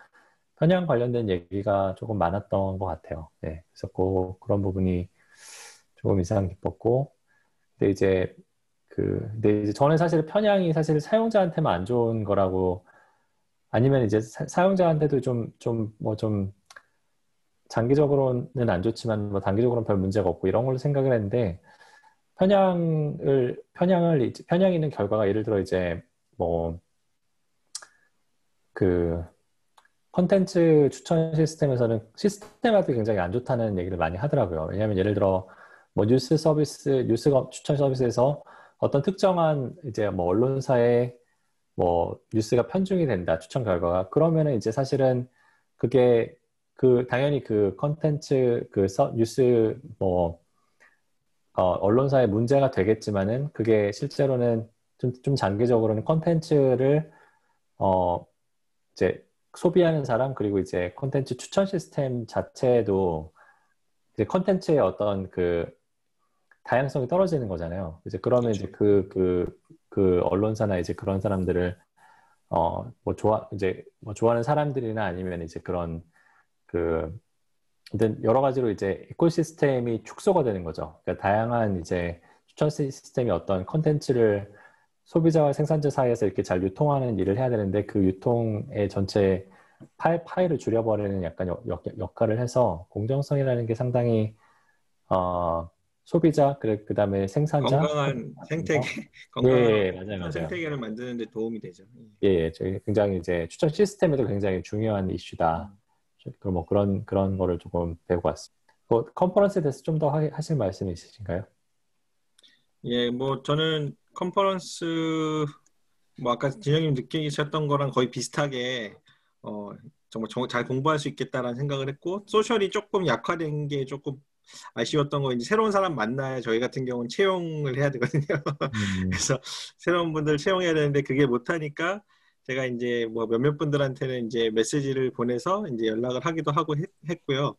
편향 관련된 얘기가 조금 많았던 것 같아요. 네, 그래서 그, 그런 부분이 조금 인상 깊었고 근데 이제 그 근데 이제 저는 사실 편향이 사실 사용자한테만 안 좋은 거라고 아니면 이제 사, 용자한테도 좀 좀 뭐좀 장기적으로는 안 좋지만 뭐 단기적으로는 별 문제가 없고 이런 걸로 생각을 했는데 편향을 편향을 편향 있는 결과가 예를 들어 이제 뭐 그 컨텐츠 추천 시스템에서는 시스템한테 굉장히 안 좋다는 얘기를 많이 하더라고요. 왜냐하면 예를 들어 뭐 뉴스 서비스 뉴스 추천 서비스에서 어떤 특정한 이제 뭐 언론사의 뭐 뉴스가 편중이 된다 추천 결과가 그러면은 이제 사실은 그게 그 당연히 그 컨텐츠 그 서, 뉴스 뭐 어, 언론사의 문제가 되겠지만은 그게 실제로는 좀, 좀 장기적으로는 컨텐츠를 어 이제 소비하는 사람 그리고 이제 컨텐츠 추천 시스템 자체도 이제 컨텐츠의 어떤 그 다양성이 떨어지는 거잖아요. 이제 그러면 이제 그, 그, 그 언론사나 이제 그런 사람들을, 어, 뭐 좋아, 이제 뭐 좋아하는 사람들이나 아니면 이제 그런 그, 아무튼 여러 가지로 이제 이코시스템이 축소가 되는 거죠. 그러니까 다양한 이제 추천 시스템이 어떤 컨텐츠를 소비자와 생산자 사이에서 이렇게 잘 유통하는 일을 해야 되는데 그 유통의 전체 파일, 파일을 줄여버리는 약간 역, 역, 역할을 해서 공정성이라는 게 상당히 어, 소비자 그래 그다음에 생산자 건강한 생태계, 예, 건강한 예, 맞아요, 맞아요. 생태계를 만드는 데 도움이 되죠. 예, 예, 저희 굉장히 이제 추천 시스템에도 굉장히 중요한 이슈다. 그뭐 그런 그런 거를 조금 배우고 왔습니다. 뭐 컨퍼런스에 대해서 좀 더 하실 말씀이 있으신가요? 예, 뭐 저는 컨퍼런스 뭐 아까 진영님 느끼셨던 거랑 거의 비슷하게 어 정말 정- 잘 공부할 수 있겠다라는 생각을 했고 소셜이 조금 약화된 게 조금 아쉬웠던 거 이제 새로운 사람 만나야 저희 같은 경우는 채용을 해야 되거든요. 음, 그래서 새로운 분들 채용해야 되는데 그게 못하니까 제가 이제 뭐 몇몇 분들한테는 이제 메시지를 보내서 이제 연락을 하기도 하고 했, 고요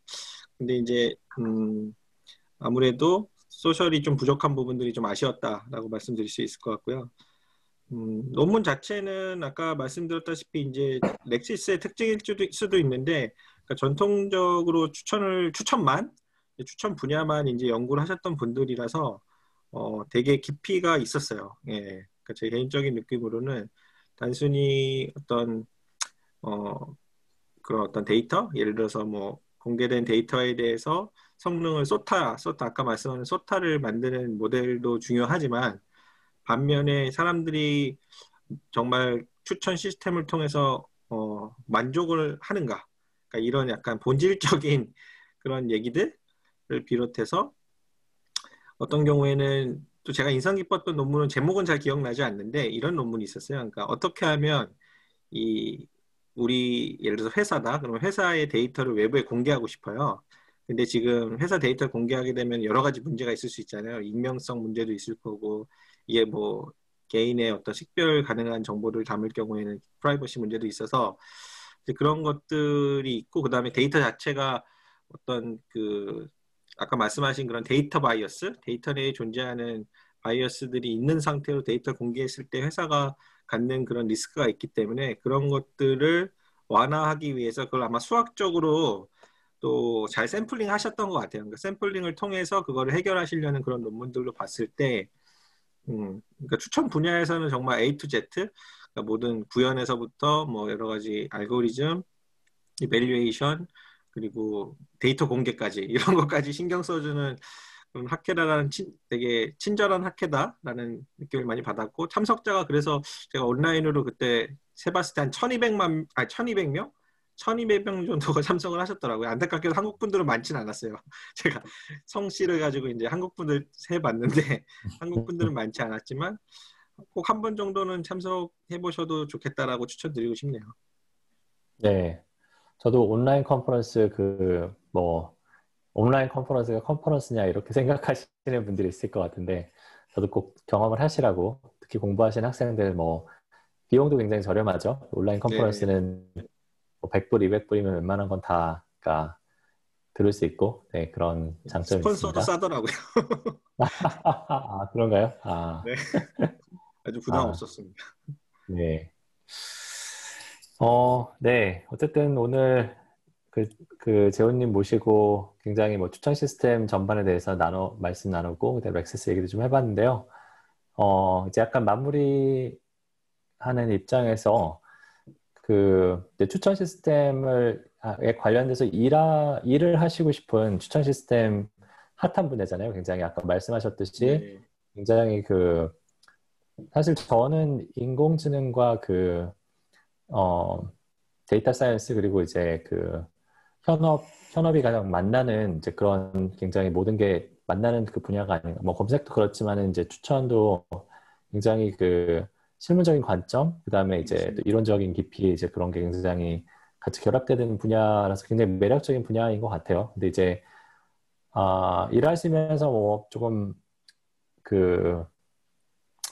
근데 이제 음 아무래도 소셜이 좀 부족한 부분들이 좀 아쉬웠다라고 말씀드릴 수 있을 것 같고요. 음, 논문 자체는 아까 말씀드렸다시피 이제 렉시스의 특징일 수도, 수도 있는데 그러니까 전통적으로 추천을 추천만 추천 분야만 이제 연구를 하셨던 분들이라서 어, 되게 깊이가 있었어요. 예, 그러니까 제 개인적인 느낌으로는 단순히 어떤 어, 그런 어떤 데이터 예를 들어서 뭐 공개된 데이터에 대해서 성능을 쏟아, 쏟아 아까 말씀하신 쏟아를 만드는 모델도 중요하지만 반면에 사람들이 정말 추천 시스템을 통해서 어, 만족을 하는가? 그러니까 이런 약간 본질적인 그런 얘기들을 비롯해서 어떤 경우에는 또 제가 인상 깊었던 논문은 제목은 잘 기억나지 않는데 이런 논문이 있었어요. 그러니까 어떻게 하면 이 우리 예를 들어서 회사다. 그러면 회사의 데이터를 외부에 공개하고 싶어요. 근데 지금 회사 데이터 공개하게 되면 여러 가지 문제가 있을 수 있잖아요. 익명성 문제도 있을 거고 이게 뭐 개인의 어떤 식별 가능한 정보를 담을 경우에는 프라이버시 문제도 있어서 그런 것들이 있고 그다음에 데이터 자체가 어떤 그 아까 말씀하신 그런 데이터 bias, 데이터 내에 존재하는 bias들이 있는 상태로 데이터 공개했을 때 회사가 갖는 그런 리스크가 있기 때문에 그런 것들을 완화하기 위해서 그걸 아마 수학적으로 또 잘 샘플링 하셨던 것 같아요. 그러니까 샘플링을 통해서 그거를 해결하시려는 그런 논문들로 봤을 때 음, 그러니까 추천 분야에서는 정말 A to Z, 그러니까 모든 구현에서부터 뭐 여러 가지 알고리즘, 이밸류에이션 그리고 데이터 공개까지 이런 것까지 신경 써주는 그런 학회다라는 친, 되게 친절한 학회다라는 느낌을 많이 받았고 참석자가 그래서 제가 온라인으로 그때 세봤을 때 한 1200만, 아 1200명? 1200명 정도가 참석을 하셨더라고요. 안타깝게도 한국 분들은 많지는 않았어요. 제가 성씨를 가지고 이제 한국 분들 세 봤는데 한국 분들은 많지 않았지만 꼭 한 번 정도는 참석해 보셔도 좋겠다라고 추천드리고 싶네요. 네, 저도 온라인 컨퍼런스 그 뭐 온라인 컨퍼런스가 컨퍼런스냐 이렇게 생각하시는 분들이 있을 것 같은데 저도 꼭 경험을 하시라고 특히 공부하시는 학생들 뭐 비용도 굉장히 저렴하죠. 온라인 컨퍼런스는 네. 뭐 100불, 200불이면 웬만한 건 다, 그러니까 들을 수 있고, 네, 그런 장점이 스폰서도 있습니다. 싸더라고요. 아, 그런가요? 아. 네. 아주 부담 아, 없었습니다. 네. 어, 네. 어쨌든 오늘 그, 그, 재훈님 모시고 굉장히 뭐 추천 시스템 전반에 대해서 나눠, 말씀 나누고, 그다음에 렉세스 얘기도 좀 해봤는데요. 어, 이제 약간 마무리 하는 입장에서 그 추천 시스템을 에 관련돼서 일하, 일을 하시고 싶은 추천 시스템 핫한 분야잖아요. 굉장히 아까 말씀하셨듯이 네. 굉장히 그 사실 저는 인공지능과 그 어, data science 그리고 이제 그 현업 현업이 가장 만나는 이제 그런 굉장히 모든 게 만나는 그 분야가 아닌가. 뭐 검색도 그렇지만은 이제 추천도 굉장히 그 실무적인 관점, 그 다음에 이제 또 이론적인 깊이 이제 그런 게 굉장히 같이 결합되는 분야라서 굉장히 매력적인 분야인 것 같아요. 근데 이제 아, 일하시면서 뭐 조금 그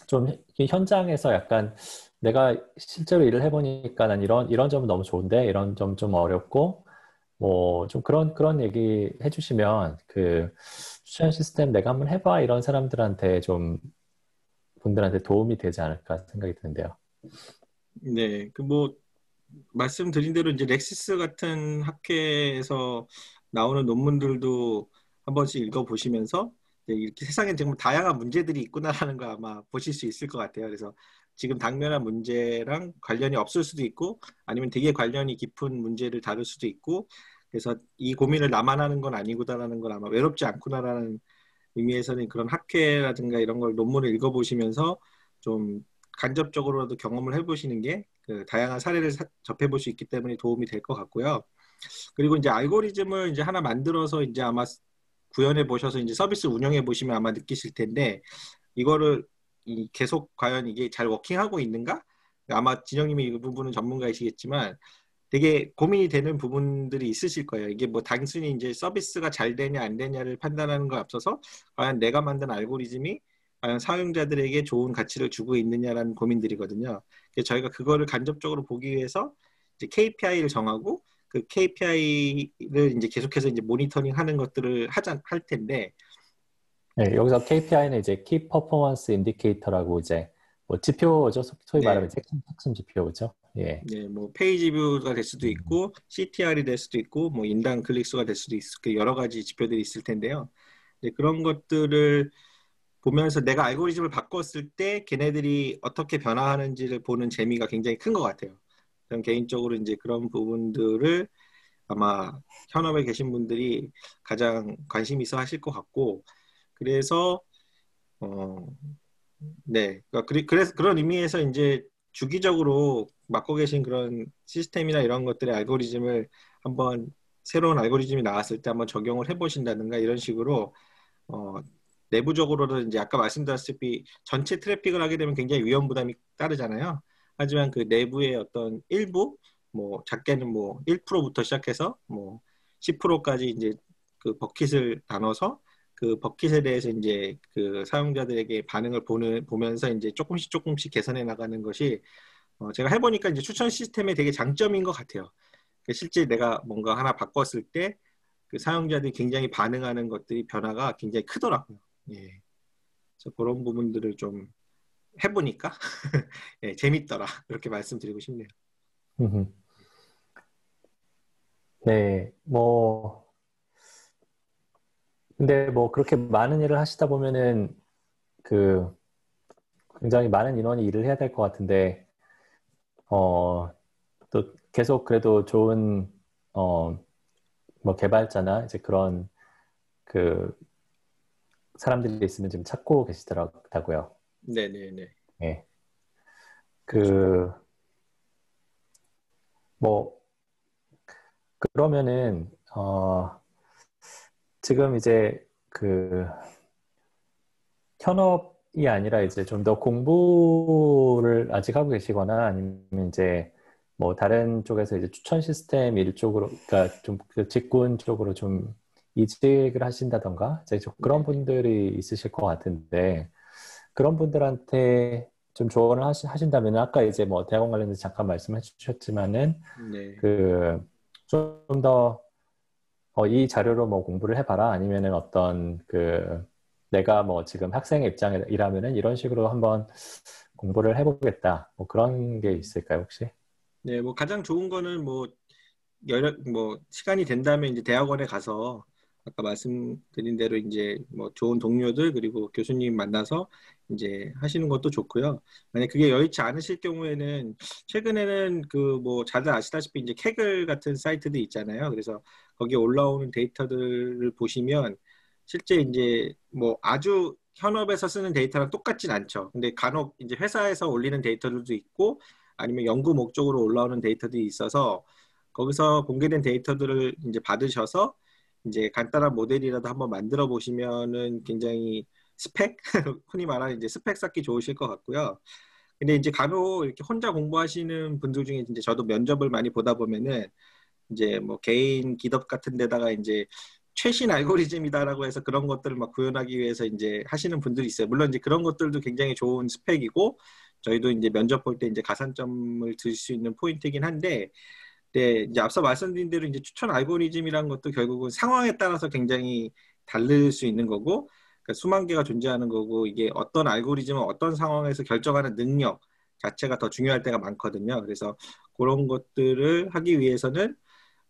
좀 현장에서 약간 내가 실제로 일을 해보니까 난 이런 이런 점은 너무 좋은데 이런 점 좀 어렵고 뭐 좀 그런 그런 얘기 해주시면 그 추천 시스템 내가 한번 해봐 이런 사람들한테 좀 분들한테 도움이 되지 않을까 생각이 드는데요. 네, 그 뭐 말씀드린 대로 이제 렉시스 같은 학회에서 나오는 논문들도 한 번씩 읽어보시면서 이렇게 세상에 정말 다양한 문제들이 있구나라는 거 아마 보실 수 있을 것 같아요. 그래서 지금 당면한 문제랑 관련이 없을 수도 있고 아니면 되게 관련이 깊은 문제를 다룰 수도 있고 그래서 이 고민을 나만 하는 건 아니구나라는 걸 아마 외롭지 않구나라는 의미에서는 그런 학회라든가 이런 걸 논문을 읽어보시면서 좀 간접적으로라도 경험을 해보시는 게 그 다양한 사례를 사, 접해볼 수 있기 때문에 도움이 될 것 같고요. 그리고 이제 알고리즘을 이제 하나 만들어서 이제 아마 구현해 보셔서 이제 서비스 운영해 보시면 아마 느끼실 텐데 이거를 이 계속 과연 이게 잘 워킹하고 있는가? 아마 진영님이 이 부분은 전문가이시겠지만 되게 고민이 되는 부분들이 있으실 거예요. 이게 뭐 단순히 이제 서비스가 잘 되냐 안 되냐를 판단하는 거 앞서서 과연 내가 만든 알고리즘이 과연 사용자들에게 좋은 가치를 주고 있느냐라는 고민들이거든요. 저희가 그거를 간접적으로 보기 위해서 이제 KPI를 정하고 그 KPI를 이제 계속해서 이제 모니터링 하는 것들을 하자 할 텐데 네, 여기서 KPI는 이제 Key Performance Indicator라고 이제 뭐 지표죠. 소위 네. 말하면 핵심, 핵심 지표죠. 예. 네, 뭐 page view가 될 수도 있고 CTR이 될 수도 있고 뭐 인당 클릭 수가 될 수도 있을 그 여러 가지 지표들이 있을 텐데요. 네, 그런 것들을 보면서 내가 알고리즘을 바꿨을 때 걔네들이 어떻게 변화하는지를 보는 재미가 굉장히 큰 것 같아요. 저는 개인적으로 이제 그런 부분들을 아마 현업에 계신 분들이 가장 관심 있어 하실 것 같고 그래서 어, 네, 그러니까 그래- 그래서 그런 의미에서 이제 주기적으로 맡고 계신 그런 시스템이나 이런 것들의 알고리즘을 한번 새로운 알고리즘이 나왔을 때 한번 적용을 해보신다든가 이런 식으로 어, 내부적으로는 이제 아까 말씀드렸다시피 전체 트래픽을 하게 되면 굉장히 위험 부담이 따르잖아요. 하지만 그 내부의 어떤 일부 뭐 작게는 뭐 1%부터 시작해서 뭐 10%까지 이제 그 버킷을 나눠서 그 버킷에 대해서 이제 그 사용자들에게 반응을 보는 보면서 이제 조금씩 조금씩 개선해 나가는 것이 어 제가 해보니까 이제 추천 시스템의 되게 장점인 것 같아요. 그 실제 내가 뭔가 하나 바꿨을 때 그 사용자들이 굉장히 반응하는 것들이 변화가 굉장히 크더라고요. 예. 그래서 그런 부분들을 좀 해보니까 예, 재밌더라 이렇게 말씀드리고 싶네요. 네, 뭐, 근데 뭐 그렇게 많은 일을 하시다 보면은 그 굉장히 많은 인원이 일을 해야 될 것 같은데, 어, 또 계속 그래도 좋은, 어, 뭐 개발자나 이제 그런 그 사람들이 있으면 좀 찾고 계시더라고요. 네네네. 예. 그, 뭐, 그러면은, 어, 지금 이제 그, 현업이 아니라 이제 좀 더 공부를 아직 하고 계시거나 아니면 이제 뭐 다른 쪽에서 이제 추천 시스템 일 쪽으로, 그러니까 좀 그 직군 쪽으로 좀 이직을 하신다던가, 이제 좀 그런 분들이 있으실 것 같은데, 그런 분들한테 좀 조언을 하시, 하신다면 아까 이제 뭐 대학원 관련해서 잠깐 말씀해 주셨지만은 네. 그좀 더 어, 이 자료로 뭐 공부를 해봐라 아니면은 어떤 그 내가 뭐 지금 학생의 입장이라면은 이런 식으로 한번 공부를 해보겠다 뭐 그런 게 있을까요 혹시? 네, 뭐 가장 좋은 거는 뭐 여러 뭐 시간이 된다면 이제 대학원에 가서 아까 말씀드린 대로 이제 뭐 좋은 동료들 그리고 교수님 만나서 이제 하시는 것도 좋고요. 만약 그게 여의치 않으실 경우에는 최근에는 그 뭐 다들 아시다시피 이제 캐글 같은 사이트도 있잖아요. 그래서 거기에 올라오는 데이터들을 보시면 실제 이제 뭐 아주 현업에서 쓰는 데이터랑 똑같진 않죠. 근데 간혹 이제 회사에서 올리는 데이터들도 있고 아니면 연구 목적으로 올라오는 데이터들이 있어서 거기서 공개된 데이터들을 이제 받으셔서 이제 간단한 모델이라도 한번 만들어 보시면은 굉장히 스펙 흔히 말하는 이제 스펙 쌓기 좋으실 것 같고요. 근데 이제 간혹 이렇게 혼자 공부하시는 분들 중에 이제 저도 면접을 많이 보다 보면은 이제 뭐 개인 기업 같은 데다가 이제 최신 알고리즘이다라고 해서 그런 것들을 막 구현하기 위해서 이제 하시는 분들이 있어요. 물론 이제 그런 것들도 굉장히 좋은 스펙이고 저희도 이제 면접 볼 때 이제 가산점을 들 수 있는 포인트이긴 한데 네, 이제 앞서 말씀드린 대로 이제 추천 알고리즘이라는 것도 결국은 상황에 따라서 굉장히 다를 수 있는 거고 그러니까 수만 개가 존재하는 거고 이게 어떤 알고리즘은 어떤 상황에서 결정하는 능력 자체가 더 중요할 때가 많거든요. 그래서 그런 것들을 하기 위해서는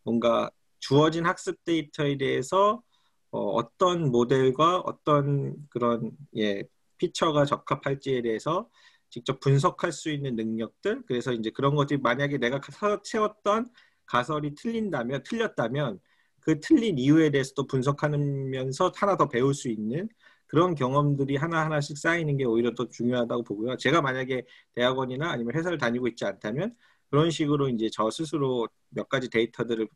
뭔가 주어진 학습 데이터에 대해서 어, 떤 모델과 어떤 그런 예, 피처가 적합할지에 대해서 직접 분석할 수 있는 능력들 그래서 이제 그런 것들이 만약에 내가 채웠던 가설이 틀린다면 틀렸다면 그 틀린 이유에 대해서도 분석하면서 하나 더 배울 수 있는 그런 경험들이 하나하나씩 쌓이는 게 오히려 더 중요하다고 보고요. 제가 만약에 대학원이나 아니면 회사를 다니고 있지 않다면 그런 식으로 이제 저 스스로 몇 가지 데이터들을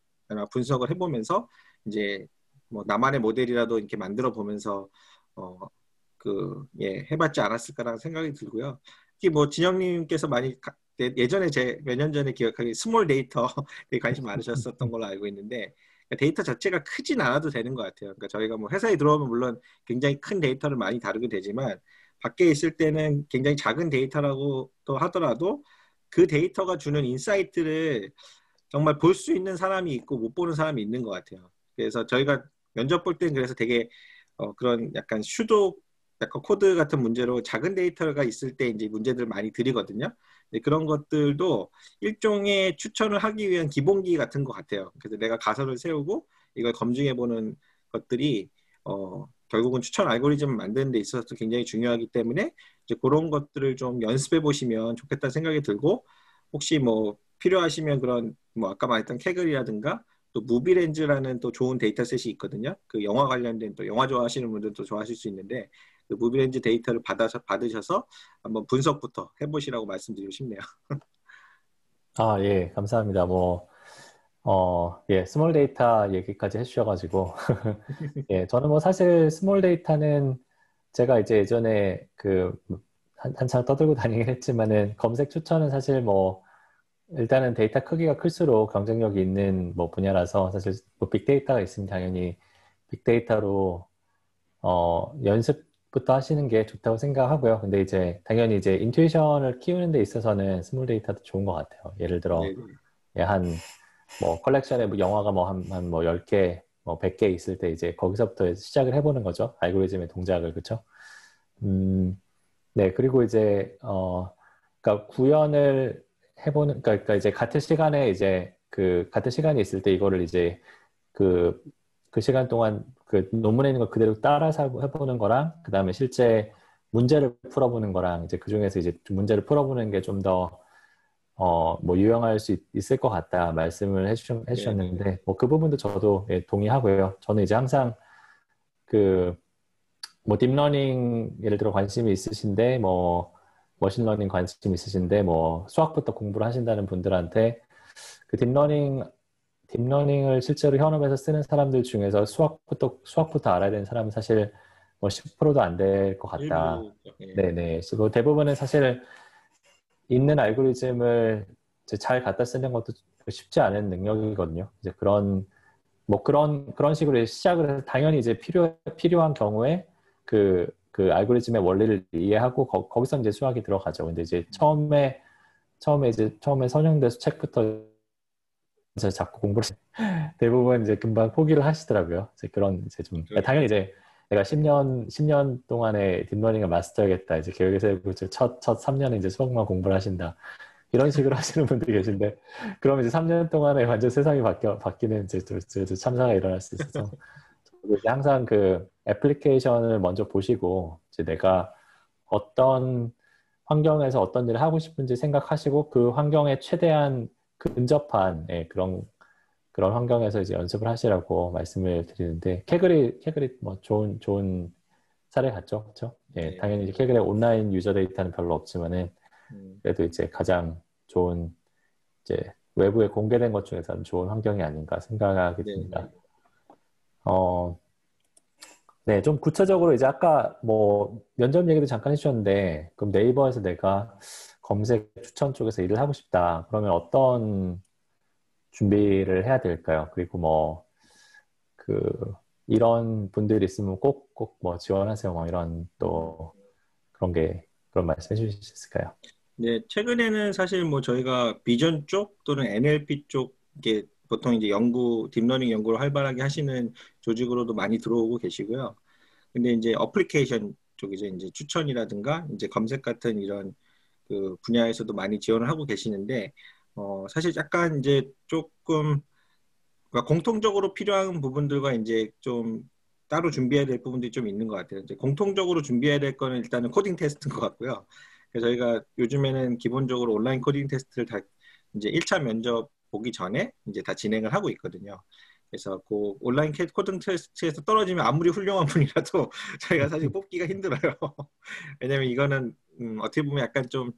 분석을 해보면서 이제 뭐 나만의 모델이라도 이렇게 만들어 보면서 어 그 예, 해봤지 않았을까라는 생각이 들고요. 특히 뭐 진영님께서 많이 예전에 제 몇 년 전에 기억하기 small data 되게 관심 많으셨었던 걸로 알고 있는데 데이터 자체가 크진 않아도 되는 것 같아요. 그러니까 저희가 뭐 회사에 들어오면 물론 굉장히 큰 데이터를 많이 다루게 되지만 밖에 있을 때는 굉장히 작은 데이터라고 또 하더라도 그 데이터가 주는 insight를 정말 볼 수 있는 사람이 있고 못 보는 사람이 있는 것 같아요. 그래서 저희가 면접 볼 때는 그래서 되게 어, 그런 약간 pseudo 약간 코드 같은 문제로 작은 데이터가 있을 때 이제 문제들 많이 드리거든요. 그런 것들도 일종의 추천을 하기 위한 기본기 같은 것 같아요. 그래서 내가 가설을 세우고 이걸 검증해보는 것들이 어, 결국은 추천 알고리즘을 만드는 데 있어서 굉장히 중요하기 때문에 이제 그런 것들을 좀 연습해 보시면 좋겠다는 생각이 들고 혹시 뭐 필요하시면 그런 뭐 아까 말했던 Kaggle이라든가 또 MovieLens라는 또 좋은 dataset이 있거든요. 그 영화 관련된 또 영화 좋아하시는 분들도 좋아하실 수 있는데 그 MovieLens 데이터를 받아서 받으셔서 한번 분석부터 해보시라고 말씀드리고 싶네요. 아, 예, 감사합니다. 뭐, 어, 예, small data 얘기까지 해주셔가지고, 예, 저는 뭐 사실 small data는 제가 이제 예전에 그 한, 한창 떠들고 다니긴 했지만은 검색 추천은 사실 뭐 일단은 데이터 크기가 클수록 경쟁력이 있는 뭐 분야라서 사실 뭐 빅데이터가 있으면 당연히 빅데이터로 어, 연습 부터 하시는 게 좋다고 생각하고요. 근데 이제 당연히 이제 intuition을 키우는 데 있어서는 small data도 좋은 것 같아요. 예를 들어 예, 한뭐 컬렉션에 뭐 영화가 뭐 한 한뭐 10개 뭐 100개 있을 때 이제 거기서부터 시작을 해 보는 거죠. 알고리즘의 동작을 그렇죠. 음, 네 그리고 이제 어 그러니까 구현을 해 보는 그러니까, 그러니까 이제 같은 시간에 이제 그 같은 시간이 있을 때 이거를 이제 그그 그 시간 동안 그 논문에 있는 걸 그대로 따라서 해보는 거랑 그 다음에 실제 문제를 풀어보는 거랑 이제 그 중에서 이제 문제를 풀어보는 게 좀 더 어, 뭐 유용할 수 있, 을것 같다 말씀을 해주셨, 네. 뭐그 부분도 저도 예, 동의하고요. 저는 이제 항상 그뭐 딥러닝 예를 들어 관심이 있으신데 뭐 머신러닝 관심 있으신데 뭐 수학부터 공부를 하신다는 분들한테 그 딥러닝 딥러닝을 실제로 현업에서 쓰는 사람들 중에서 수학부터 수학부터 알아야 되는 사람은 사실 뭐 10%도 안 될 것 같다. 예. 네네. 그리고 대부분은 사실 있는 알고리즘을 잘 갖다 쓰는 것도 쉽지 않은 능력이거든요. 이제 그런 뭐 그런 그런 식으로 시작을 해서 당연히 이제 필요 필요한 경우에 그 그 알고리즘의 원리를 이해하고 거, 기서 이제 수학이 들어가죠. 근데 이제 처음에 처음에 이제 처음에 선형대수 책부터 이제 자꾸 공부를 대부분 이제 금방 포기를 하시더라고요. 이제 그런 이제 좀 그렇죠. 당연히 이제 내가 10년 10년 동안의 딥러닝을 마스터하겠다. 이제 계획에 세우고 첫첫 3년에 이제 수학만 공부를 하신다. 이런 식으로 하시는 분들이 계신데 그러면 이제 3년 동안에 완전 세상이 바뀌어 바뀌는 이제 또, 또 참사가 일어날 수 있어서 항상 그 애플리케이션을 먼저 보시고 이제 내가 어떤 환경에서 어떤 일을 하고 싶은지 생각하시고 그 환경에 최대한 근접한 예, 그런 그런 환경에서 이제 연습을 하시라고 말씀을 드리는데 Kaggle이 Kaggle이 뭐 좋은 좋은 사례 같죠, 그렇죠? 예, 네. 당연히 이제 Kaggle이 온라인 user 데이터는 별로 없지만은 음. 그래도 이제 가장 좋은 이제 외부에 공개된 것 중에서는 좋은 환경이 아닌가 생각하게 네, 됩니다. 네. 어, 네, 좀 구체적으로 이제 아까 뭐 면접 얘기도 잠깐 해주셨는데, 그럼 네이버에서 내가 검색 추천 쪽에서 일을 하고 싶다. 그러면 어떤 준비를 해야 될까요? 그리고 뭐, 그, 이런 분들이 있으면 꼭, 꼭 뭐 지원하세요. 뭐 이런 또 그런 게, 그런 말씀 해주실 수 있을까요? 네, 최근에는 사실 뭐 저희가 비전 쪽 또는 NLP 쪽에 보통 이제 연구, 딥러닝 연구를 활발하게 하시는 조직으로도 많이 들어오고 계시고요. 근데 이제 어플리케이션 쪽이죠. 이제 추천이라든가 이제 검색 같은 이런 그 분야에서도 많이 지원을 하고 계시는데, 어, 사실 약간 이제 조금 그러니까 공통적으로 필요한 부분들과 이제 좀 따로 준비해야 될 부분들이 좀 있는 것 같아요. 이제 공통적으로 준비해야 될 거는 일단은 코딩 테스트인 것 같고요. 그래서 저희가 요즘에는 기본적으로 온라인 코딩 테스트를 다 이제 1차 면접 보기 전에 이제 다 진행을 하고 있거든요. 그래서 그 온라인 코딩 테스트에서 떨어지면 아무리 훌륭한 분이라도 저희가 사실 뽑기가 힘들어요. 왜냐면 이거는 음, 어떻게 보면 약간 좀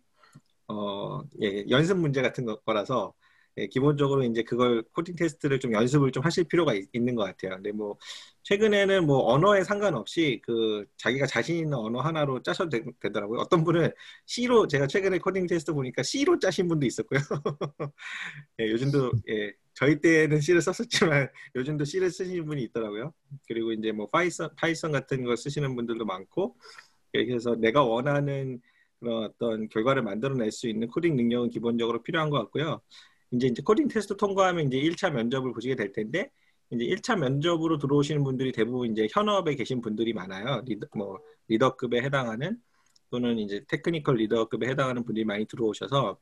어, 예, 연습 문제 같은 거라서 예, 기본적으로 이제 그걸 코딩 테스트를 좀 연습을 좀 하실 필요가 있, 는것 같아요. 근데 뭐 최근에는 뭐 언어에 상관없이 그 자기가 자신 있는 언어 하나로 짜셔도 되, 더라고요 어떤 분은 C로 제가 최근에 코딩 테스트 보니까 C로 짜신 분도 있었고요. 예, 요즘도 예, 저희 때는 C를 썼었지만 요즘도 C를 쓰시는 분이 있더라고요. 그리고 이제 뭐 Python Python 같은 거 쓰시는 분들도 많고 그래서 내가 원하는 그런 어떤 결과를 만들어낼 수 있는 코딩 능력은 기본적으로 필요한 것 같고요. 이제 이제 코딩 테스트 통과하면 이제 1차 면접을 보시게 될 텐데 이제 1차 면접으로 들어오시는 분들이 대부분 이제 현업에 계신 분들이 많아요. 리더, 뭐 리더급에 해당하는 또는 이제 technical 리더급에 해당하는 분들이 많이 들어오셔서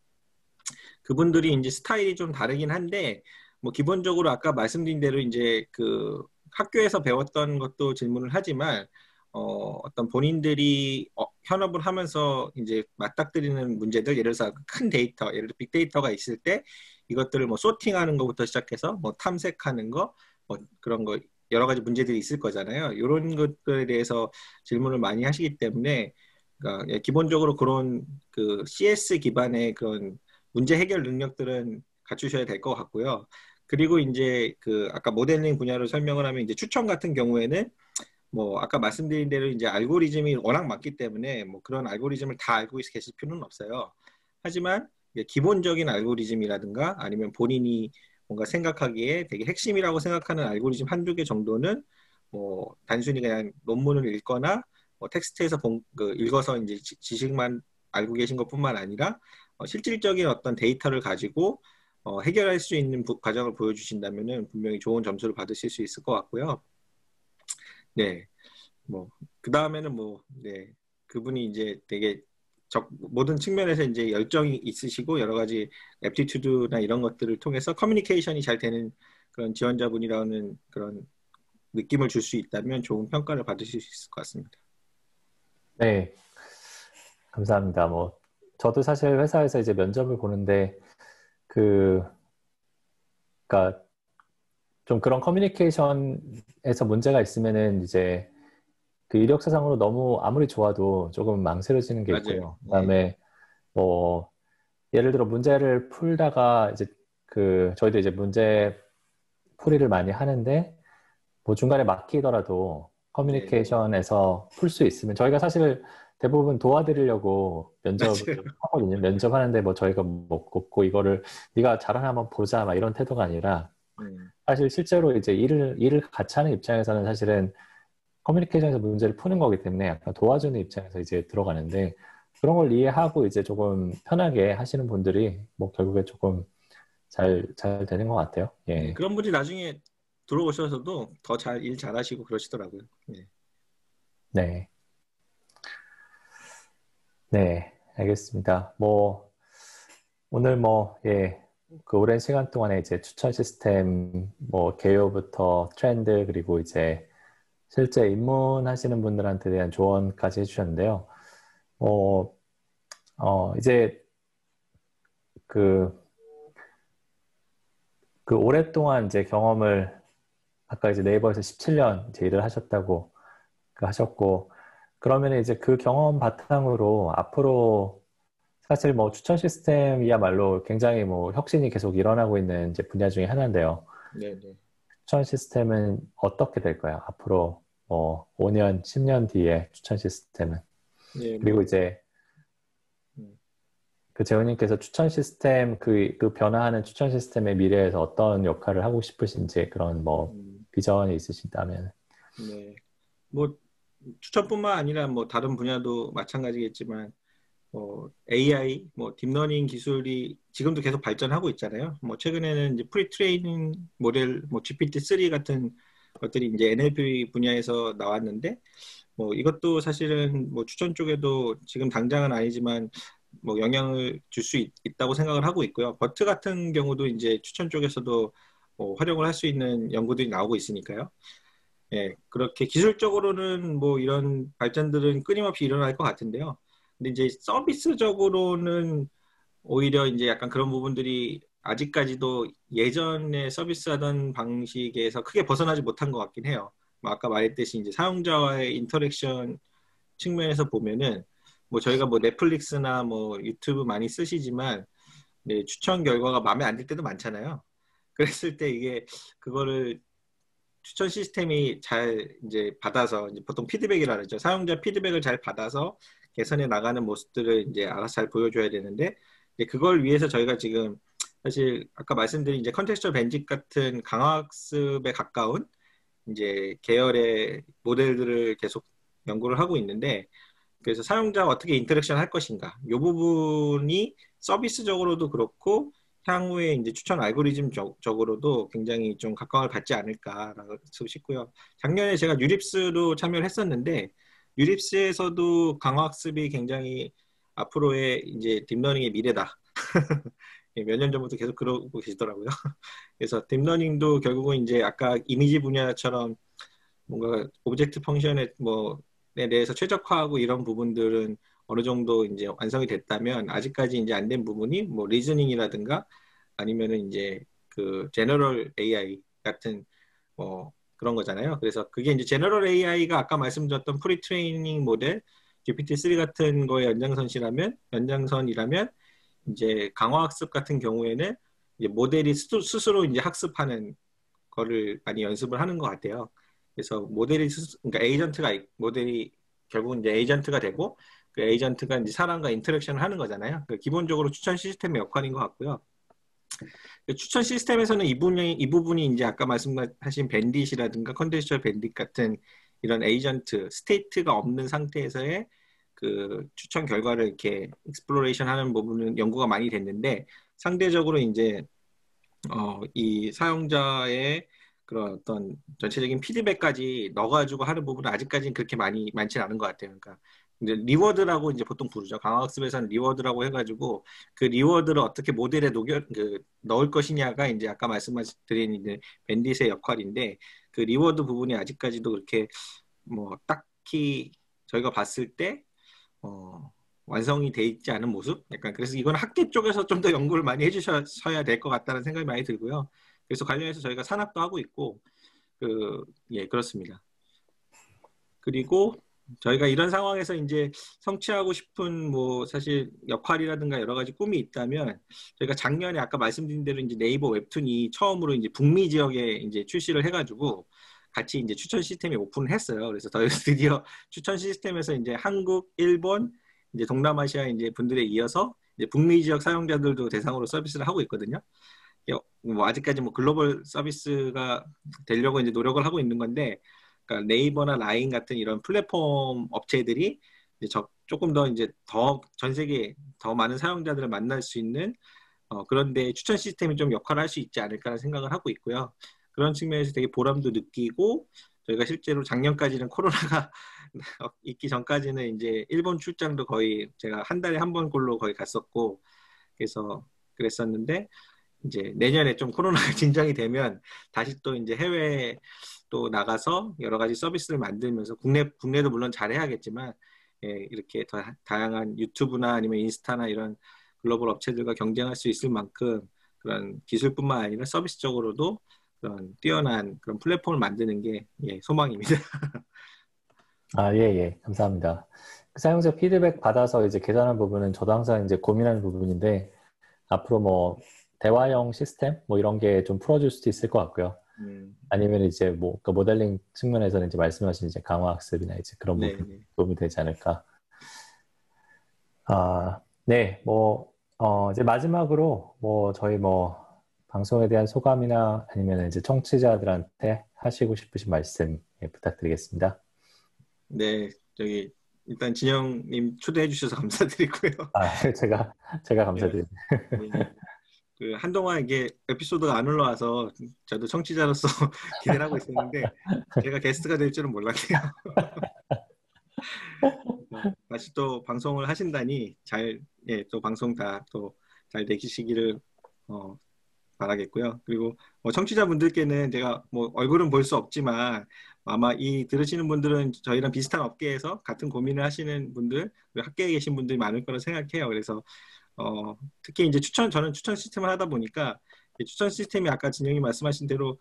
그분들이 이제 스타일이 좀 다르긴 한데 뭐 기본적으로 아까 말씀드린 대로 이제 그 학교에서 배웠던 것도 질문을 하지만 어, 어떤 본인들이 어, 현업을 하면서 이제 맞닥뜨리는 문제들, 예를 들어서 큰 데이터, 예를 들어 빅데이터가 있을 때 이것들을 뭐 소팅하는 것부터 시작해서 뭐 탐색하는 거, 뭐 그런 거 여러 가지 문제들이 있을 거잖아요. 이런 것들에 대해서 질문을 많이 하시기 때문에 그러니까 예, 기본적으로 그런 그 CS 기반의 그런 문제 해결 능력들은 갖추셔야 될 것 같고요. 그리고 이제 그 아까 모델링 분야로 설명을 하면 이제 추천 같은 경우에는 뭐 아까 말씀드린 대로 이제 알고리즘이 워낙 많기 때문에 뭐 그런 알고리즘을 다 알고 계실 필요는 없어요. 하지만 기본적인 알고리즘이라든가 아니면 본인이 뭔가 생각하기에 되게 핵심이라고 생각하는 알고리즘 한두 개 정도는 뭐 단순히 그냥 논문을 읽거나 뭐 텍스트에서 본, 그 읽어서 이제 지식만 알고 계신 것뿐만 아니라 어, 실질적인 어떤 데이터를 가지고 어, 해결할 수 있는 부, 과정을 보여주신다면은 분명히 좋은 점수를 받으실 수 있을 것 같고요. 네. 뭐, 그 다음에는 뭐, 네. 그분이 이제 되게 적, 모든 측면에서 이제 열정이 있으시고 여러 가지 애프티튜드나 이런 것들을 통해서 커뮤니케이션이 잘 되는 그런 지원자분이라는 그런 느낌을 줄 수 있다면 좋은 평가를 받으실 수 있을 것 같습니다. 네. 감사합니다. 뭐, 저도 사실 회사에서 이제 면접을 보는데, 그, 그니까, 좀 그런 커뮤니케이션에서 문제가 있으면은 이제 그 이력서상으로 너무 아무리 좋아도 조금 망설여지는 게 있고요. 맞아요. 그다음에 네. 뭐 예를 들어 문제를 풀다가 이제 그 저희도 이제 문제 풀이를 많이 하는데 뭐 중간에 막히더라도 커뮤니케이션에서 풀 수 있으면 저희가 사실 대부분 도와드리려고 면접을 하거든요. 면접하는데 뭐 저희가 뭐 없고 이거를 네가 잘하나 한번 보자 막 이런 태도가 아니라 음. 사실 실제로 이제 일을 일을 같이 하는 입장에서는 사실은 커뮤니케이션에서 문제를 푸는 거기 때문에 약간 도와주는 입장에서 이제 들어가는데 그런 걸 이해하고 이제 조금 편하게 하시는 분들이 뭐 결국에 조금 잘 잘 되는 것 같아요. 예. 네, 그런 분이 나중에 들어오셔서도 더 잘 일 잘하시고 그러시더라고요. 예. 네. 네, 알겠습니다. 뭐 오늘 뭐 예. 그 오랜 시간 동안에 이제 추천 시스템 뭐 개요부터 트렌드 그리고 이제 실제 입문하시는 분들한테 대한 조언까지 해주셨는데요. 어, 어 이제 그, 그 오랫동안 이제 경험을 아까 이제 네이버에서 17년 이제 일을 하셨다고 그 하셨고 그러면 이제 그 경험 바탕으로 앞으로 사실 뭐 추천 시스템이야말로 굉장히 뭐 혁신이 계속 일어나고 있는 이제 분야 중에 하나인데요. 네네. 추천 시스템은 어떻게 될까요? 앞으로 뭐 5년, 10년 뒤에 추천 시스템은. 네, 그리고 뭐... 이제 음. 그 재호님께서 추천 시스템 그, 그 변화하는 추천 시스템의 미래에서 어떤 역할을 하고 싶으신지 그런 뭐 음. 비전이 있으신다면. 네. 뭐 추천뿐만 아니라 뭐 다른 분야도 마찬가지겠지만 뭐 AI, 뭐 딥러닝 기술이 지금도 계속 발전하고 있잖아요. 뭐 최근에는 이제 pre-training 모델, 뭐 GPT-3 같은 것들이 이제 NLP 분야에서 나왔는데, 뭐 이것도 사실은 뭐 추천 쪽에도 지금 당장은 아니지만 뭐 영향을 줄 수 있다고 생각을 하고 있고요. 버트 같은 경우도 이제 추천 쪽에서도 뭐 활용을 할 수 있는 연구들이 나오고 있으니까요. 예, 그렇게 기술적으로는 뭐 이런 발전들은 끊임없이 일어날 것 같은데요. 근데 이제 서비스적으로는 오히려 이제 약간 그런 부분들이 아직까지도 예전에 서비스하던 방식에서 크게 벗어나지 못한 것 같긴 해요. 뭐 아까 말했듯이 이제 사용자와의 interaction 측면에서 보면은 뭐 저희가 뭐 넷플릭스나 뭐 유튜브 많이 쓰시지만 네, 추천 결과가 마음에 안 들 때도 많잖아요. 그랬을 때 이게 그거를 추천 시스템이 잘 이제 받아서 이제 보통 피드백이라 그러죠. 사용자 피드백을 잘 받아서 개선해 나가는 모습들을 이제 알아서 잘 보여줘야 되는데 그걸 위해서 저희가 지금 사실 아까 말씀드린 이제 contextual bandit 같은 강화학습에 가까운 이제 계열의 모델들을 계속 연구를 하고 있는데 그래서 사용자가 어떻게 interaction 할 것인가 이 부분이 서비스적으로도 그렇고 향후에 이제 추천 알고리즘 적으로도 굉장히 좀 각광을 받지 않을까라고 싶고요. 작년에 제가 NeurIPS로 참여를 했었는데 NeurIPS에서도 강화학습이 굉장히 앞으로의 이제 딥러닝의 미래다. 예, 몇년 전부터 계속 그러고 계시더라고요. 그래서 딥러닝도 결국은 이제 아까 이미지 분야처럼 뭔가 objective function에 뭐에 대해서 최적화하고 이런 부분들은 어느 정도 이제 완성이 됐다면 아직까지 이제 안 된 부분이 뭐 reasoning이라든가 아니면은 이제 그 general AI 같은 뭐 그런 거잖아요. 그래서 그게 이제 general AI가 아까 말씀드렸던 pre-training 모델 GPT-3 같은 거의 연장선이라면 연장선이라면 이제 강화 학습 같은 경우에는 이제 모델이 스스로 이제 학습하는 거를 많이 연습을 하는 것 같아요. 그래서 모델이 스스, 그러니까 에이전트가 모델이 결국은 이제 에이전트가 되고 그 에이전트가 이제 사람과 interaction을 하는 거잖아요. 그 기본적으로 추천 시스템의 역할인 것 같고요. 그 추천 시스템에서는 이 부분이, 이 부분이 이제 아까 말씀하신 bandit이라든가 contextual bandit 같은 이런 에이전트, state가 없는 상태에서의 그 추천 결과를 이렇게 exploration 하는 부분은 연구가 많이 됐는데 상대적으로 이제 어, 이 사용자의 그런 어떤 전체적인 피드백까지 넣어가지고 하는 부분은 아직까지는 그렇게 많이 많지는 않은 것 같아요. 그러니까 이제 reward라고 이제 보통 부르죠. 강화학습에서는 reward라고 해가지고 그 reward를 어떻게 모델에 녹여 그 넣을 것이냐가 이제 아까 말씀드린 이제 bandit의 역할인데 그 reward 부분이 아직까지도 그렇게 뭐 딱히 저희가 봤을 때 어, 완성이 돼 있지 않은 모습? 약간 그래서 이건 학계 쪽에서 좀 더 연구를 많이 해주셔야 될 것 같다는 생각이 많이 들고요. 그래서 관련해서 저희가 산학도 하고 있고 그 예 그렇습니다. 그리고 저희가 이런 상황에서 이제 성취하고 싶은 뭐 사실 역할이라든가 여러 가지 꿈이 있다면 저희가 작년에 아까 말씀드린 대로 이제 네이버 웹툰이 처음으로 이제 북미 지역에 이제 출시를 해가지고 같이 이제 추천 시스템이 오픈을 했어요. 그래서 더 드디어 추천 시스템에서 이제 한국, 일본, 이제 동남아시아 이제 분들에 이어서 이제 북미 지역 사용자들도 대상으로 서비스를 하고 있거든요. 뭐 아직까지 뭐 글로벌 서비스가 되려고 이제 노력을 하고 있는 건데, 그러니까 네이버나 라인 같은 이런 플랫폼 업체들이 저, 조금 더 이제 더 전 세계 더 많은 사용자들을 만날 수 있는 어, 그런데 추천 시스템이 좀 역할을 할 수 있지 않을까라는 생각을 하고 있고요. 그런 측면에서 되게 보람도 느끼고 저희가 실제로 작년까지는 코로나가 있기 전까지는 이제 일본 출장도 거의 제가 한 달에 한 번꼴로 거의 갔었고 그래서 그랬었는데 이제 내년에 좀 코로나가 진정이 되면 다시 또 이제 해외 또 나가서 여러 가지 서비스를 만들면서 국내 국내도 물론 잘해야겠지만 예, 이렇게 더 다양한 유튜브나 아니면 인스타나 이런 글로벌 업체들과 경쟁할 수 있을 만큼 그런 기술뿐만 아니라 서비스적으로도 그런 뛰어난 그런 플랫폼을 만드는 게 예, 소망입니다. 아, 예, 예. 감사합니다. 그 사용자 피드백 받아서 이제 개선한 부분은 저도 항상 이제 고민하는 부분인데 앞으로 뭐 대화형 시스템 뭐 이런 게 좀 풀어줄 수도 있을 것 같고요. 음. 아니면 이제 뭐그 모델링 측면에서는 이제 말씀하신 이제 강화 학습이나 이제 그런 네, 부분 네. 도움이 되지 않을까. 아, 네, 뭐 어, 이제 마지막으로 뭐 저희 뭐 방송에 대한 소감이나 아니면 이제 청취자들한테 하시고 싶으신 말씀 예, 부탁드리겠습니다. 네, 저기 일단 진영님 초대해 주셔서 감사드리고요. 아, 제가 제가 감사드립니다. 네, 네. 그 한동안 이게 에피소드가 안 올라와서 저도 청취자로서 기대를 하고 있었는데 제가 게스트가 될 줄은 몰랐네요. 어, 다시 또 방송을 하신다니 잘, 예, 또 방송 다 또잘 되시기를 어, 바라겠고요. 그리고 뭐 청취자분들께는 제가 뭐 얼굴은 볼 수 없지만 아마 이 들으시는 분들은 저희랑 비슷한 업계에서 같은 고민을 하시는 분들, 학계에 계신 분들이 많을 거라 생각해요. 그래서 어, 특히 이제 추천 저는 추천 시스템을 하다 보니까 추천 시스템이 아까 진영이 말씀하신 대로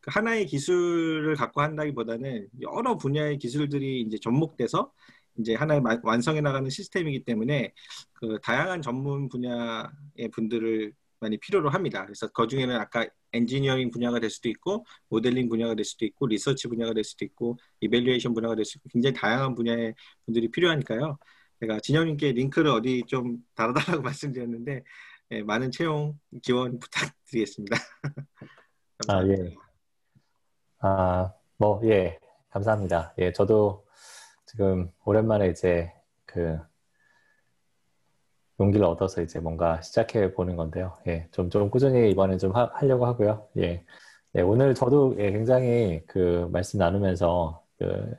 그 하나의 기술을 갖고 한다기보다는 여러 분야의 기술들이 이제 접목돼서 이제 하나의 완성해 나가는 시스템이기 때문에 그 다양한 전문 분야의 분들을 많이 필요로 합니다. 그래서 그 중에는 아까 엔지니어링 분야가 될 수도 있고 모델링 분야가 될 수도 있고 리서치 분야가 될 수도 있고 evaluation 분야가 될 수도 있고 굉장히 다양한 분야의 분들이 필요하니까요. 제가 진영님께 링크를 어디 좀 달아달라고 말씀드렸는데 예, 많은 채용 지원 부탁드리겠습니다. 아 예. 아뭐 예. 감사합니다. 예, 저도 지금 오랜만에 이제 그 용기를 얻어서 이제 뭔가 시작해 보는 건데요. 예, 좀, 좀 꾸준히 이번에 좀 하, 하려고 하고요. 예. 네, 오늘 저도 예, 굉장히 그 말씀 나누면서 그,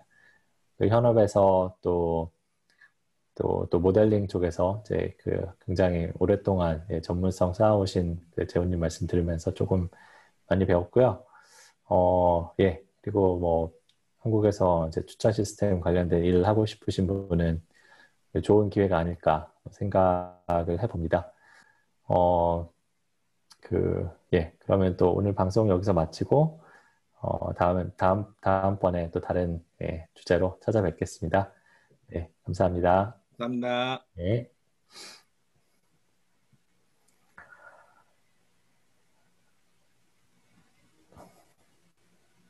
그 현업에서 또, 또, 또 모델링 쪽에서 이제 그 굉장히 오랫동안 예, 전문성 쌓아오신 그 재훈님 말씀 들으면서 조금 많이 배웠고요. 어, 예, 그리고 뭐 한국에서 이제 주차 시스템 관련된 일을 하고 싶으신 분은 좋은 기회가 아닐까 생각을 해봅니다. 어, 그, 예, 그러면 또 오늘 방송 여기서 마치고, 어, 다음, 다음, 다음번에 또 다른 예, 주제로 찾아뵙겠습니다. 네, 감사합니다. 감사합니다. 네.